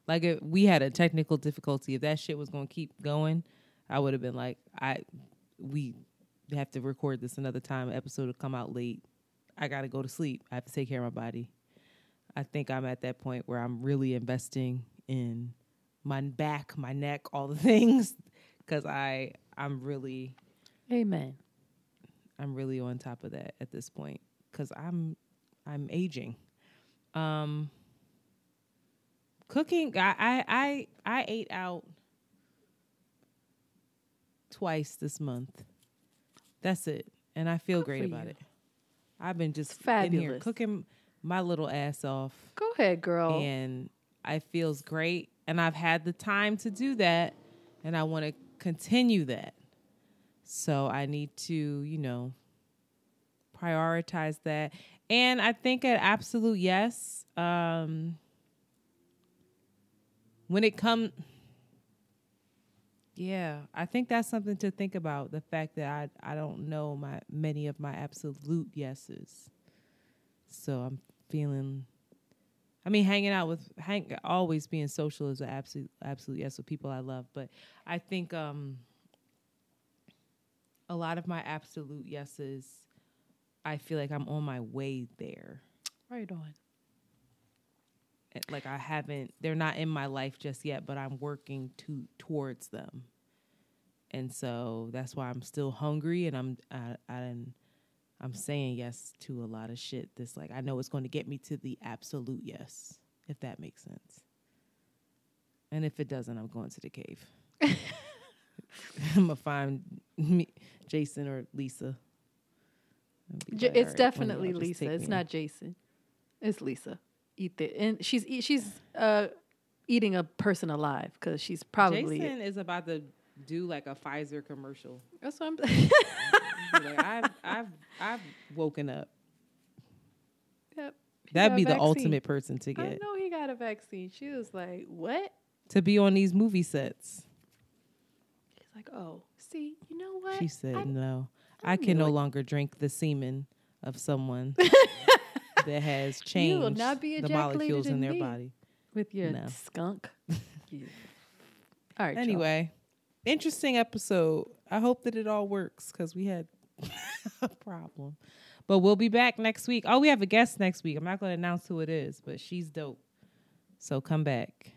Like if we had a technical difficulty, if that shit was gonna keep going, I would have been like, I we have to record this another time. Episode will come out late. I gotta go to sleep. I have to take care of my body. I think I'm at that point where I'm really investing in my back, my neck, all the things, because I I'm really Amen. I'm really on top of that at this point because I'm I'm aging. Um, cooking, I I I, I ate out twice this month. That's it, and I feel great about you. it. I've been just It's in here fabulous. cooking my little ass off Go ahead, girl. and it feels great and i've had the time to do that and i want to continue that so i need to you know prioritize that and i think an absolute yes um when it come Yeah, I think that's something to think about. The fact that I I don't know my many of my absolute yeses, so I'm feeling. I mean, hanging out with hang always being social is an absolute absolute yes with people I love, but I think um a lot of my absolute yeses, I feel like I'm on my way there. Right on. It- Like I haven't, they're not in my life just yet, but I'm working to towards them, and so that's why I'm still hungry, and I'm I, I I'm saying yes to a lot of shit. This like I know it's going to get me to the absolute yes, if that makes sense. And if it doesn't, I'm going to the cave. I'm gonna find me, Jason or Lisa. J- like, it's "All right, definitely one of y'all just Lisa. It's me." not Jason. It's Lisa. Eat the and she's eat, she's uh eating a person alive because she's probably Jason is about to do like a Pfizer commercial. That's what I'm. like, I've I've I've woken up. Yep. He That'd be the vaccine. ultimate person to get. I know he got a vaccine. She was like, "What?" to be on these movie sets. He's like, "Oh, see, you know what?" She said, I- "No, I I can no it." longer drink the semen of someone that has You changed will not be the molecules in in their me. body." with your No. skunk. You- All right. y'all. Anyway, interesting episode. I hope that it all works because we had problem. But we'll be back next week. Oh, we have a guest next week. I'm not going to announce who it is, but she's dope. So come back.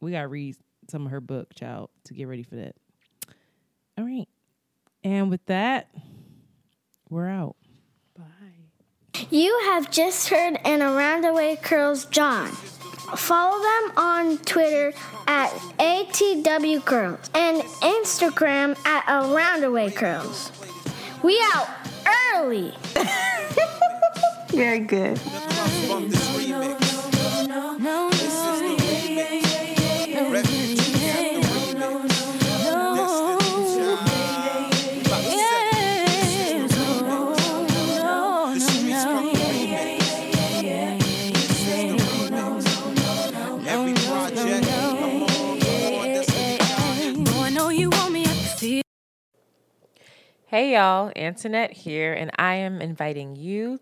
We got to read some of her book, child, to get ready for that. All right. And with that, we're out. Bye. You have just heard an Around the Way Curls John. Follow them on Twitter at ATW Curls and Instagram at Around the Way Curls. We out early. Very good. Hey y'all, Antoinette here, and I am inviting you.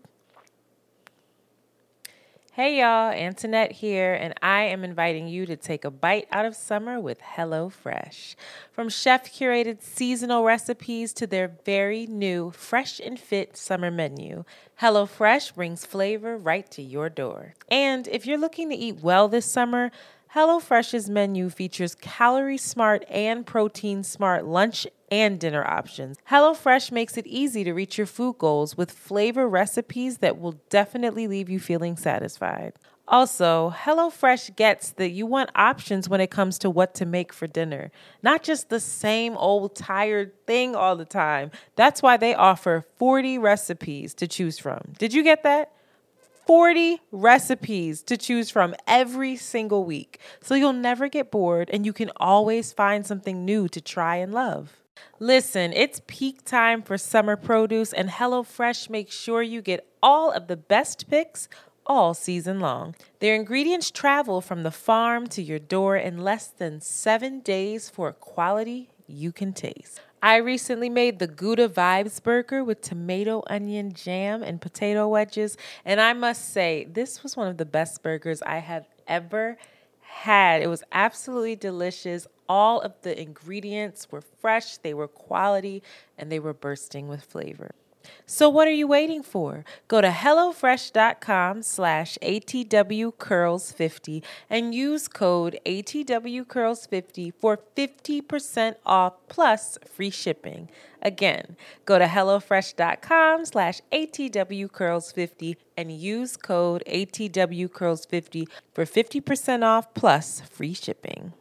Hey y'all, Antoinette here, and I am inviting you to take a bite out of summer with HelloFresh. From chef curated seasonal recipes to their very new fresh and fit summer menu, HelloFresh brings flavor right to your door. And if you're looking to eat well this summer, HelloFresh's menu features calorie smart and protein smart lunch and dinner options. HelloFresh makes it easy to reach your food goals with flavor recipes that will definitely leave you feeling satisfied. Also, HelloFresh gets that you want options when it comes to what to make for dinner, not just the same old tired thing all the time. That's why they offer 40 recipes to choose from. Did you get that? 40 recipes to choose from every single week. So you'll never get bored and you can always find something new to try and love. Listen, it's peak time for summer produce, and HelloFresh makes sure you get all of the best picks all season long. Their ingredients travel from the farm to your door in less than seven days for a quality you can taste. I recently made the Gouda Vibes burger with tomato, onion, jam, and potato wedges, and I must say, this was one of the best burgers I have ever had. It was absolutely delicious. All of the ingredients were fresh, they were quality, and they were bursting with flavor. So what are you waiting for? Go to HelloFresh.com slash ATWCurls50 and use code ATWCurls50 for 50% off plus free shipping. Again, go to HelloFresh.com slash ATWCurls50 and use code ATWCurls50 for 50% off plus free shipping.